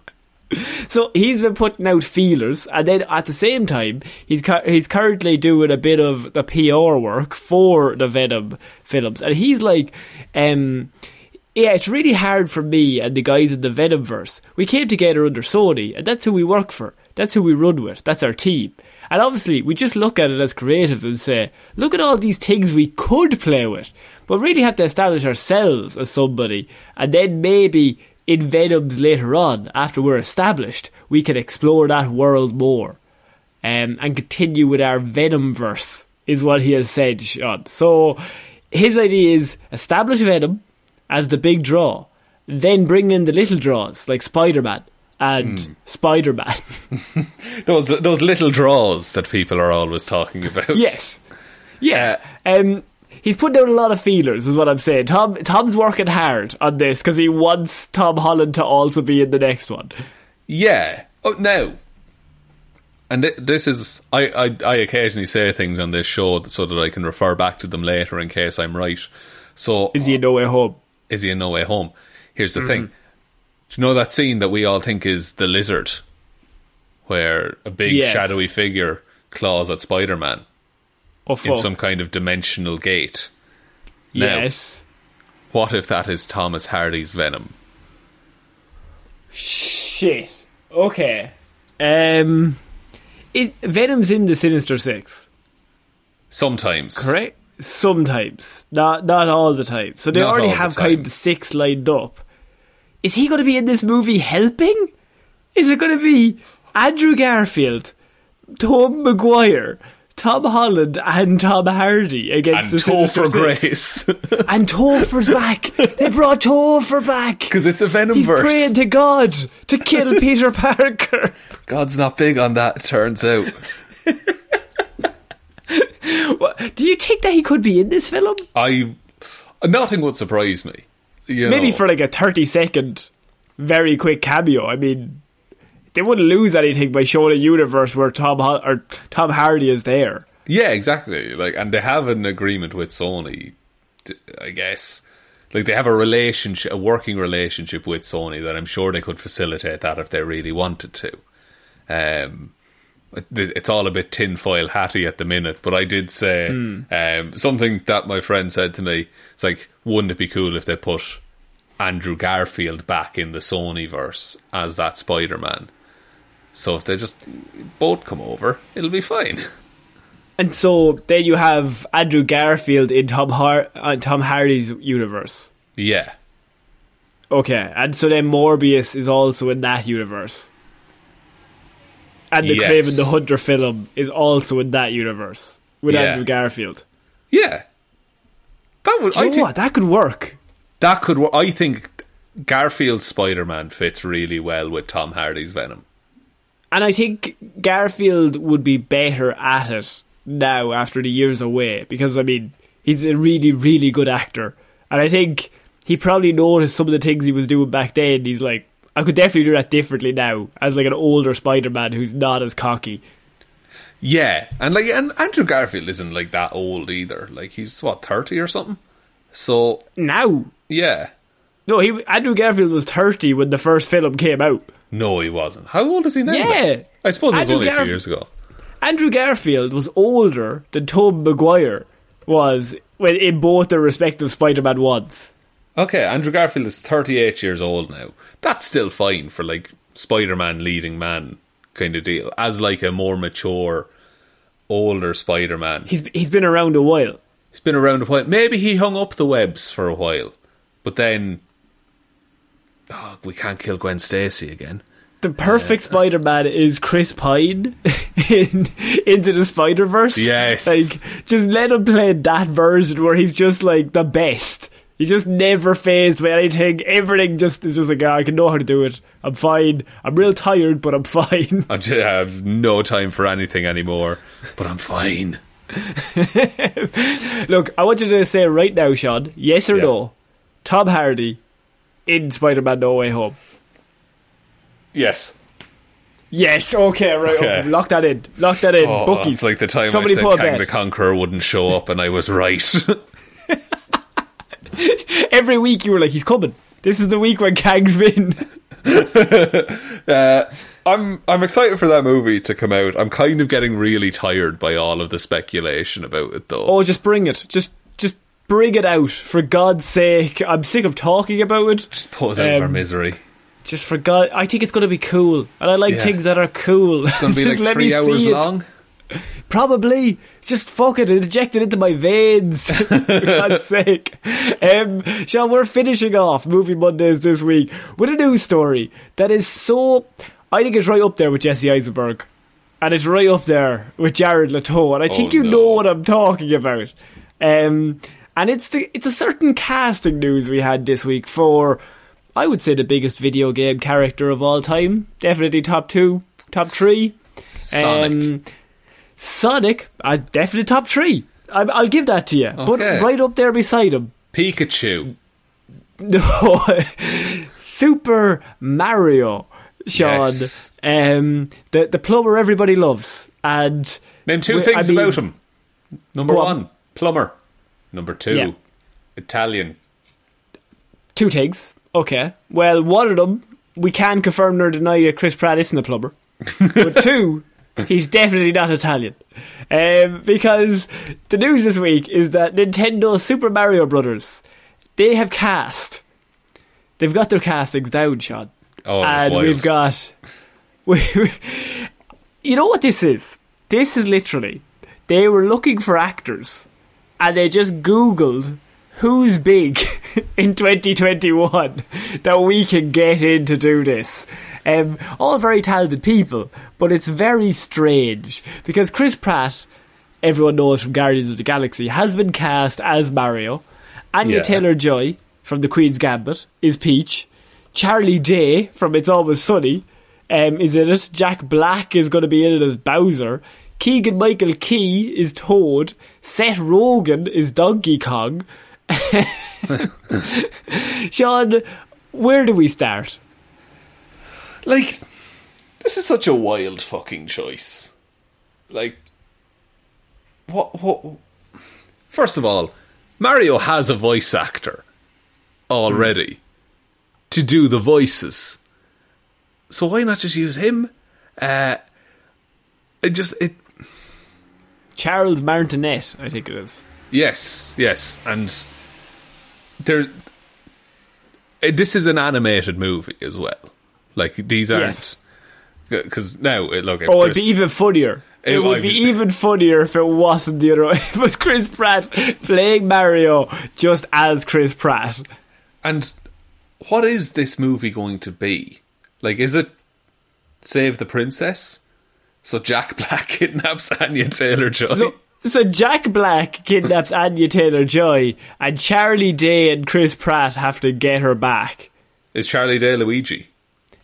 So he's been putting out feelers, and then at the same time, he's he's currently doing a bit of the PR work for the Venom films, and he's like, um, yeah, it's really hard for me and the guys in the Venomverse. We came together under Sony, and that's who we work for. That's who we run with. That's our team. And obviously, we just look at it as creatives and say, look at all these things we could play with, but really have to establish ourselves as somebody, and then maybe in Venoms later on, after we're established, we can explore that world more um, and continue with our Venomverse, is what he has said, Sean. So his idea is establish Venom as the big draw, then bring in the little draws like Spider Man and Spider Man. Those those little draws that people are always talking about. yes. Yeah. Um, he's putting out a lot of feelers, is what I'm saying. Tom Tom's working hard on this because he wants Tom Holland to also be in the next one. Yeah. Oh, no. And th- this is I, I I occasionally say things on this show so that I can refer back to them later in case I'm right. So Is he in No Way Home? Is he in No Way Home? Here's the thing. Mm-hmm. Do you know that scene that we all think is the lizard, where a big Yes. shadowy figure claws at Spider Man Oh, in some kind of dimensional gate? Now, yes. What if that is Thomas Hardy's Venom? Shit. Okay. Um, it, Venom's in the Sinister Six, Sometimes, correct? Sometimes, not not all the time. So they Not already have kind of six lined up. Is he going to be in this movie helping? Is it going to be Andrew Garfield, Tom Maguire, Tom Holland, and Tom Hardy against And the Topher? Grace, And Topher's back. They brought Topher back because it's a Venom He's verse. praying to God to kill Peter Parker. God's not big on that. it Turns out. What- Do you think that he could be in this film? I nothing would surprise me. You Maybe know. for like a 30 second, very quick cameo. I mean, they wouldn't lose anything by showing a universe where Tom Ho- or Tom Hardy is there. Yeah, exactly. Like, and they have an agreement with Sony, I guess. Like, they have a relationship, a working relationship with Sony that I'm sure they could facilitate that if they really wanted to. Um, it's all a bit tinfoil hatty at the minute, but I did say um, something that my friend said to me. It's like, wouldn't it be cool if they put Andrew Garfield back in the Sony verse as that Spider Man? So if they just both come over, it'll be fine. And so then you have Andrew Garfield in Tom, Har- uh, Tom Hardy's universe. Yeah. Okay, and so then Morbius is also in that universe. And the Yes. Kraven the Hunter film is also in that universe with Yeah. Andrew Garfield. Yeah. That would Do I think what? That could work. that could work. I think Garfield's Spider Man fits really well with Tom Hardy's Venom. And I think Garfield would be better at it now after the years away because I mean he's a really really good actor, and I think he probably noticed some of the things he was doing back then. He's like, I could definitely do that differently now as like an older Spider-Man who's not as cocky. Yeah. And like and Andrew Garfield isn't like that old either. Like he's what, thirty or something? So Now, yeah. no, he Andrew Garfield was thirty when the first film came out. No, he wasn't. How old is he now? Yeah. then? I suppose it was Andrew only a few years ago. Andrew Garfield was older than Tobey Maguire was when in both their respective Spider-Man ones. Okay, Andrew Garfield is 38 years old now. That's still fine for like Spider-Man leading man kind of deal. As like a more mature, older Spider-Man. He's he's been around a while. He's been around a while. Maybe he hung up the webs for a while, but then oh, we can't kill Gwen Stacy again. The perfect Spider-Man is Chris Pine in Into the Spider-Verse. Yes. Like, just let him play that version where he's just like the best. He's just never phased by anything. Everything just is just like, "Ah, I can know how to do it. I'm fine. I'm real tired, but I'm fine. I have no time for anything anymore, but I'm fine. Look, I want you to say right now, Sean, yes or Yeah. no, Tom Hardy in Spider-Man No Way Home. Yes. Yes, okay, right. Okay. okay, Lock that in. Lock that in. Oh, Bookies. it's like the time Somebody I said Kang the. Conqueror wouldn't show up, and I was right. Every week you were like, he's coming. This is the week when Kang's been. I'm I'm excited for that movie to come out. I'm kind of getting really tired by all of the speculation about it, though. Oh, just bring it. Just, just bring it out for God's sake. I'm sick of talking about it. Just put us out of our Um, misery. Just for God, I think it's going to be cool, and I like Yeah. things that are cool. It's going to be like three hours long. Probably. Just fuck it, and inject it into my veins. For God's sake. Um, Sean, we're finishing off Movie Mondays this week with a news story that is so. I think it's right up there with Jesse Eisenberg. And it's right up there with Jared Leto. And I think Oh, you no. know what I'm talking about. Um, and it's the it's a certain casting news we had this week for, I would say, the biggest video game character of all time. Definitely top two, top three. Sonic. Um, Sonic, uh, definitely top three. I, I'll give that to you. But right up there beside him, Pikachu. no, Super Mario, Sean, Yes. um, the the plumber everybody loves, and Name two we- I things mean- about him. Number Go on. one, plumber. Number two, Yeah. Italian. Two things. Okay. Well, one of them we can confirm nor deny that Chris Pratt isn't a plumber. but two, he's definitely not Italian. Um, because the news this week is that Nintendo Super Mario Brothers they have cast. They've got their castings down, Sean. Oh, that's and we've got. We, you know what this is? This is literally they were looking for actors, and they just Googled who's big in 2021 that we can get in to do this. Um, all very talented people, but it's very strange because Chris Pratt, everyone knows from Guardians of the Galaxy, has been cast as Mario. Anya Yeah. Taylor Joy from The Queen's Gambit is Peach. Charlie Day from It's Always Sunny um, is in it. Jack Black is going to be in it as Bowser. Keegan Michael Key is Toad. Seth Rogen is Donkey Kong. Sean, where do we start? Like, this is such a wild fucking choice. Like, what? What? First of all, Mario has a voice actor already to do the voices. So why not just use him? Uh, it just it. Charles Martinet, I think it is. Yes, yes, and there. eh, This is an animated movie as well. Like these aren't Yes. because now it look. Oh, it'd be even funnier. It, It would be be- even funnier if it wasn't the other. If it was Chris Pratt playing Mario just as Chris Pratt. And what is this movie going to be? Like, is it Save the Princess? So Jack Black kidnaps Anya Taylor Joy. So, so Jack Black kidnaps Anya Taylor Joy, and Charlie Day and Chris Pratt have to get her back. is Charlie Day Luigi?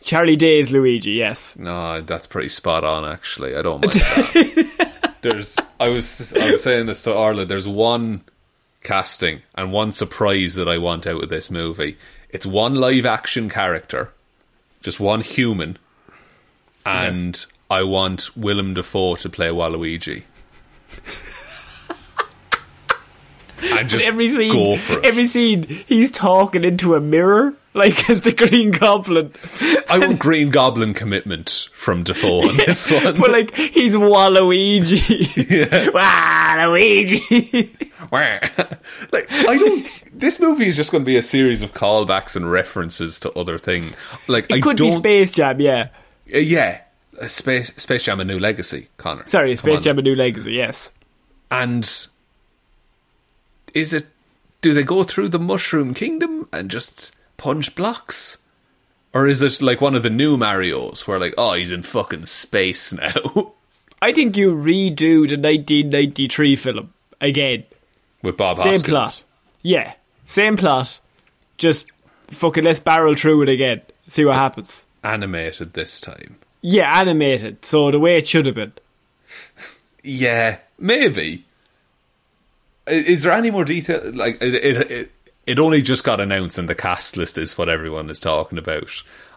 Charlie Day is Luigi, yes. No, that's pretty spot on. Actually, I don't mind that. there's, I was, I was saying this to Arla. There's one casting and one surprise that I want out of this movie. It's one live action character, just one human, and I want Willem Dafoe to play Waluigi. And just Every scene, go for it. every scene, he's talking into a mirror, like as the Green Goblin. I want Green Goblin commitment from Dafoe on this one. But like, he's Waluigi. Waluigi. like I don't. This movie is just going to be a series of callbacks and references to other things. Like I It could be. Space Jam, yeah. uh, yeah, Space Space Jam: A New Legacy, Connor. Sorry, Space. Jam: A New Legacy. Yes. And is it? Do they go through the Mushroom Kingdom and just punch blocks? Or is it like one of the new Mario's where like, oh, he's in fucking space now I think you redo the 1993 film again. with Bob Same Hoskins? plot. Yeah, same plot. Just fucking let's barrel through it again. See what happens. Animated this time. Yeah, animated. So the way it should have been. Yeah, maybe. Is there any more detail? Like it, it, it, it only just got announced, and the cast list is what everyone is talking about.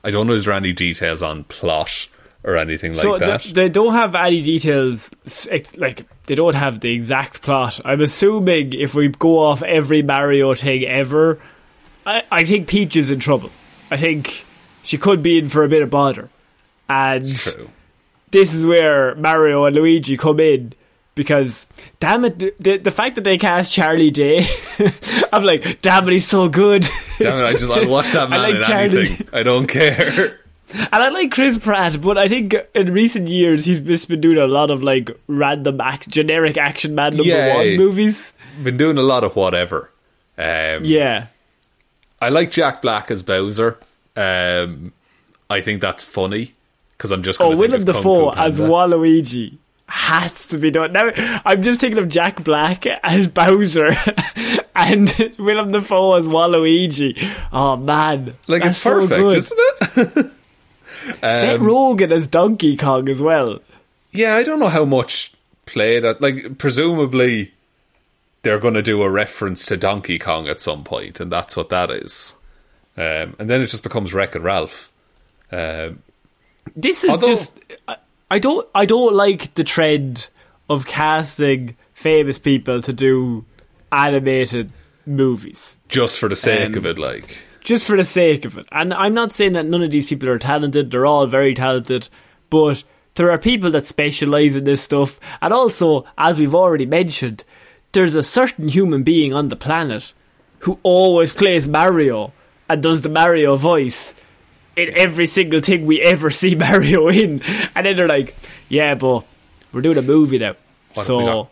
I don't know. Is there any details on plot or anything like that? th- they don't have any details. Like they don't have the exact plot. I'm assuming if we go off every Mario thing ever, I, I think Peach is in trouble. I think she could be in for a bit of bother. And True. this is where Mario and Luigi come in because damn it, the, the fact that they cast Charlie Day, I'm like, damn it, he's so good. Damn it! I just I watch that man I like in Charlie. anything. I don't care. And I like Chris Pratt, but I think in recent years he's just been doing a lot of like random act, generic action man number Yeah. one movies. Been doing a lot of whatever. Um, Yeah, I like Jack Black as Bowser. Um, I think that's funny because I'm just. Oh, Willem of Dafoe as Waluigi has to be done. Now, I'm just thinking of Jack Black as Bowser and Willem Dafoe as Waluigi. Oh man, Like it's perfect, so isn't it? Seth Um, Rogen as Donkey Kong as well. Yeah, I don't know how much play that. Like, presumably, they're going to do a reference to Donkey Kong at some point, and that's what that is. Um, and then it just becomes Wreck-It Ralph. Um, This is Although- just. I, don't. I don't like the trend of casting famous people to do animated movies. just for the sake Um, of it, like. just for the sake of it. And I'm not saying that none of these people are talented, they're all very talented, but there are people that specialize in this stuff. And also, as we've already mentioned, there's a certain human being on the planet who always plays Mario and does the Mario voice in every single thing we ever see Mario in. And then they're like, yeah, but we're doing a movie now. What so.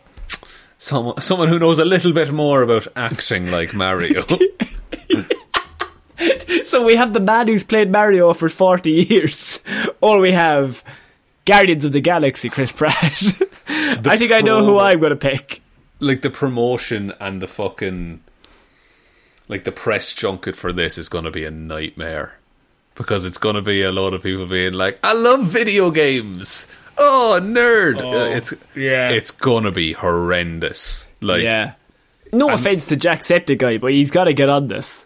Someone, someone who knows a little bit more about acting like Mario. so we have the man who's played Mario for 40 years, or we have Guardians of the Galaxy, Chris Pratt. I think I know who I'm going to pick. like the promotion and the fucking like the press junket for this is going to be a nightmare because it's going to be a lot of people being like, "I love video games." Oh, nerd! Uh, it's yeah. it's going to be horrendous. Like Yeah. No offense to Jack Jacksepticeye, but he's got to get on this.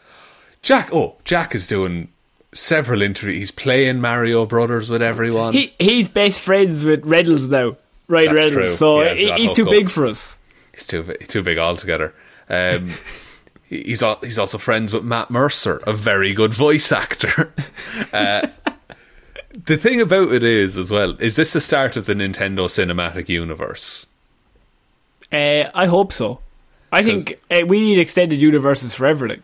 Jack. Oh, Jack is doing several interviews. He's playing Mario Brothers with everyone. He he's best friends with Reynolds now, Ryan That's Reynolds. true. So He he- he's too hookup. big for us. He's too too big altogether. Um, he- he's al- he's also friends with Matt Mercer, a very good voice actor. Uh, the thing about it is, as well, is this the start of the Nintendo Cinematic Universe? Uh, I hope so. I think uh, we need extended universes for everything.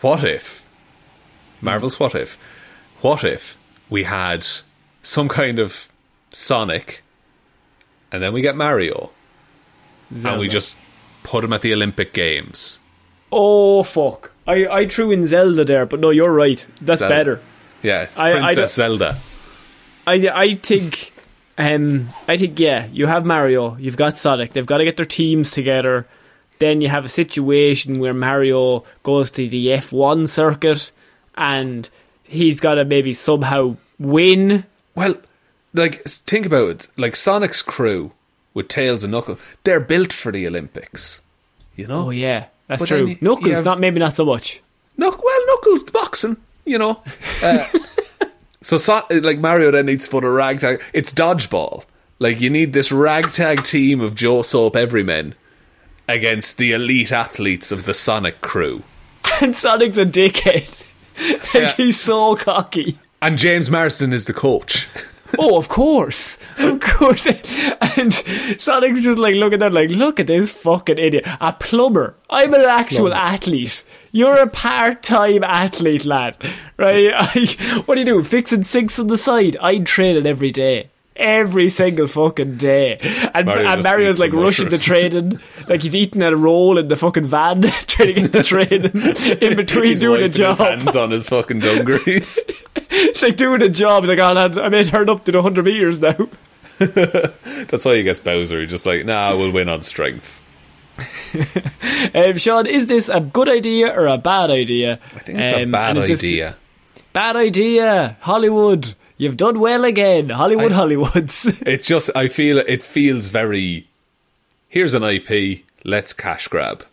What if Marvel's What if? What if we had some kind of Sonic, and then we get Mario, and we just put him at the Olympic Games? Oh fuck! I I threw in Zelda there, but no, you're right. That's Zelda. better. Yeah, I- I Princess don't- Zelda. I I think um I think yeah, you have Mario, you've got Sonic, they've got to get their teams together. Then you have a situation where Mario goes to the F1 circuit and he's got to maybe somehow win. Well, like think about it. Like Sonic's crew with Tails and Knuckles, they're built for the Olympics. You know? Oh yeah, that's But true. you- Knuckles, have- not maybe not so much. Knuck- well, Knuckles boxing. You know. Uh, so, so, like Mario then needs to put a ragtag. It's dodgeball. Like you need this ragtag team of Joe Soap everymen against the elite athletes of the Sonic crew. And Sonic's a dickhead. like Yeah. he's so cocky. And James Marsden is the coach. Oh, of course. Of course. And Sonic's just like looking at like, look at this fucking idiot. A plumber. I'm an actual athlete. You're a part-time athlete, lad. Right? I, what do you do? Fixing sinks on the side? I'm training every day. Every single fucking day. And, Mario and Mario's like rushing the mushrooms. training. Like he's eating a roll in the fucking van, trying to get the train in between He's doing a wiping his job. hands on his fucking dungarees. It's like doing a job. He's like, oh, lad, I may turn up to the 100 metres now. That's why he gets Bowser. He's just like, nah, we'll win on strength. Um, Sean, is this a good idea or a bad idea? I think it's a Um, bad and is this- idea. Bad idea. Hollywood. You've done well again. Hollywood, I- Hollywoods. It just, I feel it feels very. Here's an IP. Let's cash grab.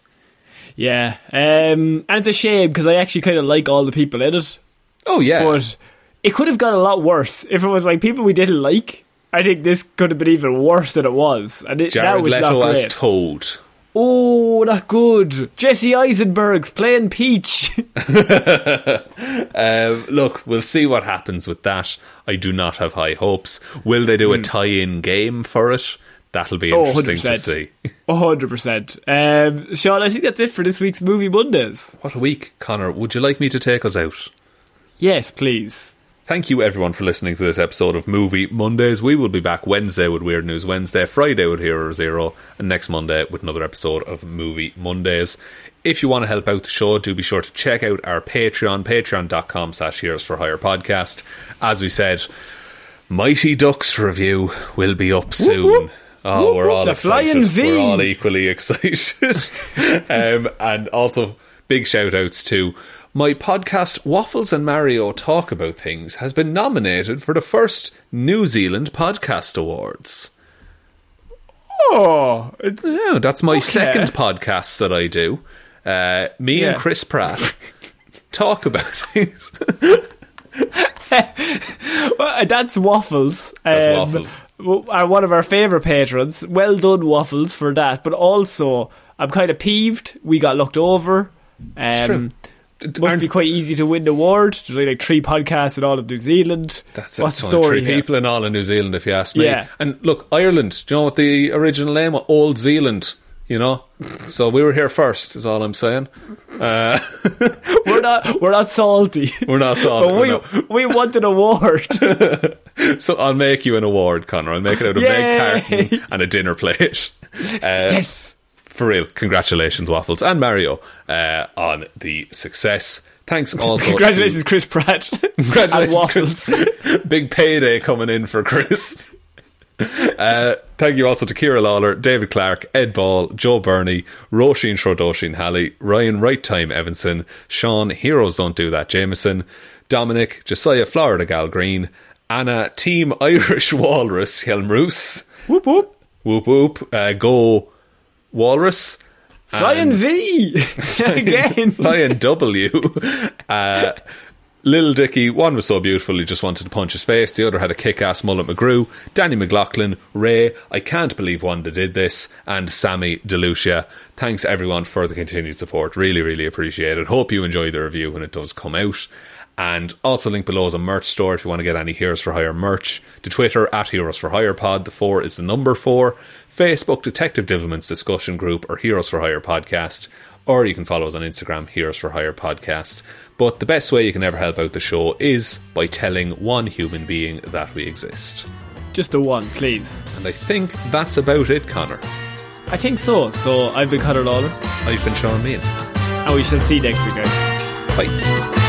yeah. Um, and it's a shame because I actually kind of like all the people in it. Oh yeah, But it could have got a lot worse if it was like people we didn't like. I think this could have been even worse than it was. And it, that Jared was Leto not as. Toad. Oh, not good. Jesse Eisenberg's playing Peach. Um, look, we'll see what happens with that. I do not have high hopes. Will they do a tie-in game for it? That'll be Hmm. Oh, interesting to 100%. see. A hundred percent. Um, Sean, I think that's it for this week's movie Mondays. What a week, Connor. Would you like me to take us out? Yes, please. Thank you everyone for listening to this episode of Movie Mondays. We will be back Wednesday with Weird News Wednesday, Friday with Hero Zero, and next Monday with another episode of Movie Mondays. If you want to help out the show, do be sure to check out our Patreon, patreon.com slash Heroes for Hire podcast. As we said, Mighty Ducks review will be up soon. whoop. Oh, Whoop, we're all excited. flying V. We're all equally excited. um, and also, big shout outs to my podcast, Waffles and Mario Talk About Things, has been nominated for the first New Zealand Podcast Awards. Oh, Yeah, that's my Okay. second podcast that I do. Uh, me Yeah. and Chris Pratt talk about things. well, that's Waffles. That's Um, Waffles. Are one of our favourite patrons. Well done, Waffles, for that. But also, I'm kind of peeved. We got looked over. Um, true. Must be quite easy to win the award. There's only like three podcasts in all of New Zealand. That's it. What's the story Three people in all in New Zealand, if you ask me. Yeah. And look, Ireland. Do you know what the original name was? Old Zealand. You know, so we were here first. Is all I'm saying. Uh, We're not. We're not salty. we're not salty. we not- we want an award. So I'll make you an award, Connor. I'll make it out of a Yay. big carton and a dinner plate. Uh, yes. For real, congratulations, Waffles and Mario, uh, on the success. Thanks also. Congratulations, Chris Pratt. congratulations, Waffles. Chris. Big payday coming in for Chris. Uh, thank you also to Kira Lawler, David Clark, Ed Ball, Joe Burney, Roisin Shrodoshin Halley, Ryan Right Time Evanson, Sean Heroes Don't Do That Jameson, Dominic, Josiah Florida Gal Green, Anna Team Irish Walrus Helmroos, whoop whoop. Whoop Whoop, uh, Go Walrus, Flying V again. Flying W. Uh, Little Dicky, one was so beautiful he just wanted to punch his face. The other had a kick-ass mullet McGrew. Danny McLaughlin, Ray, I can't believe Wanda did this, and Sammy DeLucia. Thanks everyone for the continued support. Really, really appreciate it. Hope you enjoy the review when it does come out. And also link below is a merch store if you want to get any Heroes for Hire merch. To Twitter at Heroes for Hire Pod, the four is the number four. Facebook Detective Divilment's discussion group or Heroes for Hire podcast. Or you can follow us on Instagram, Heroes for Hire podcast. But the best way you can ever help out the show is by telling one human being that we exist. Just the one, please. And I think that's about it, Connor. I think so. So I've been Connor Lawler, I've been Sean Mean. and we shall see you next week, guys. Bye.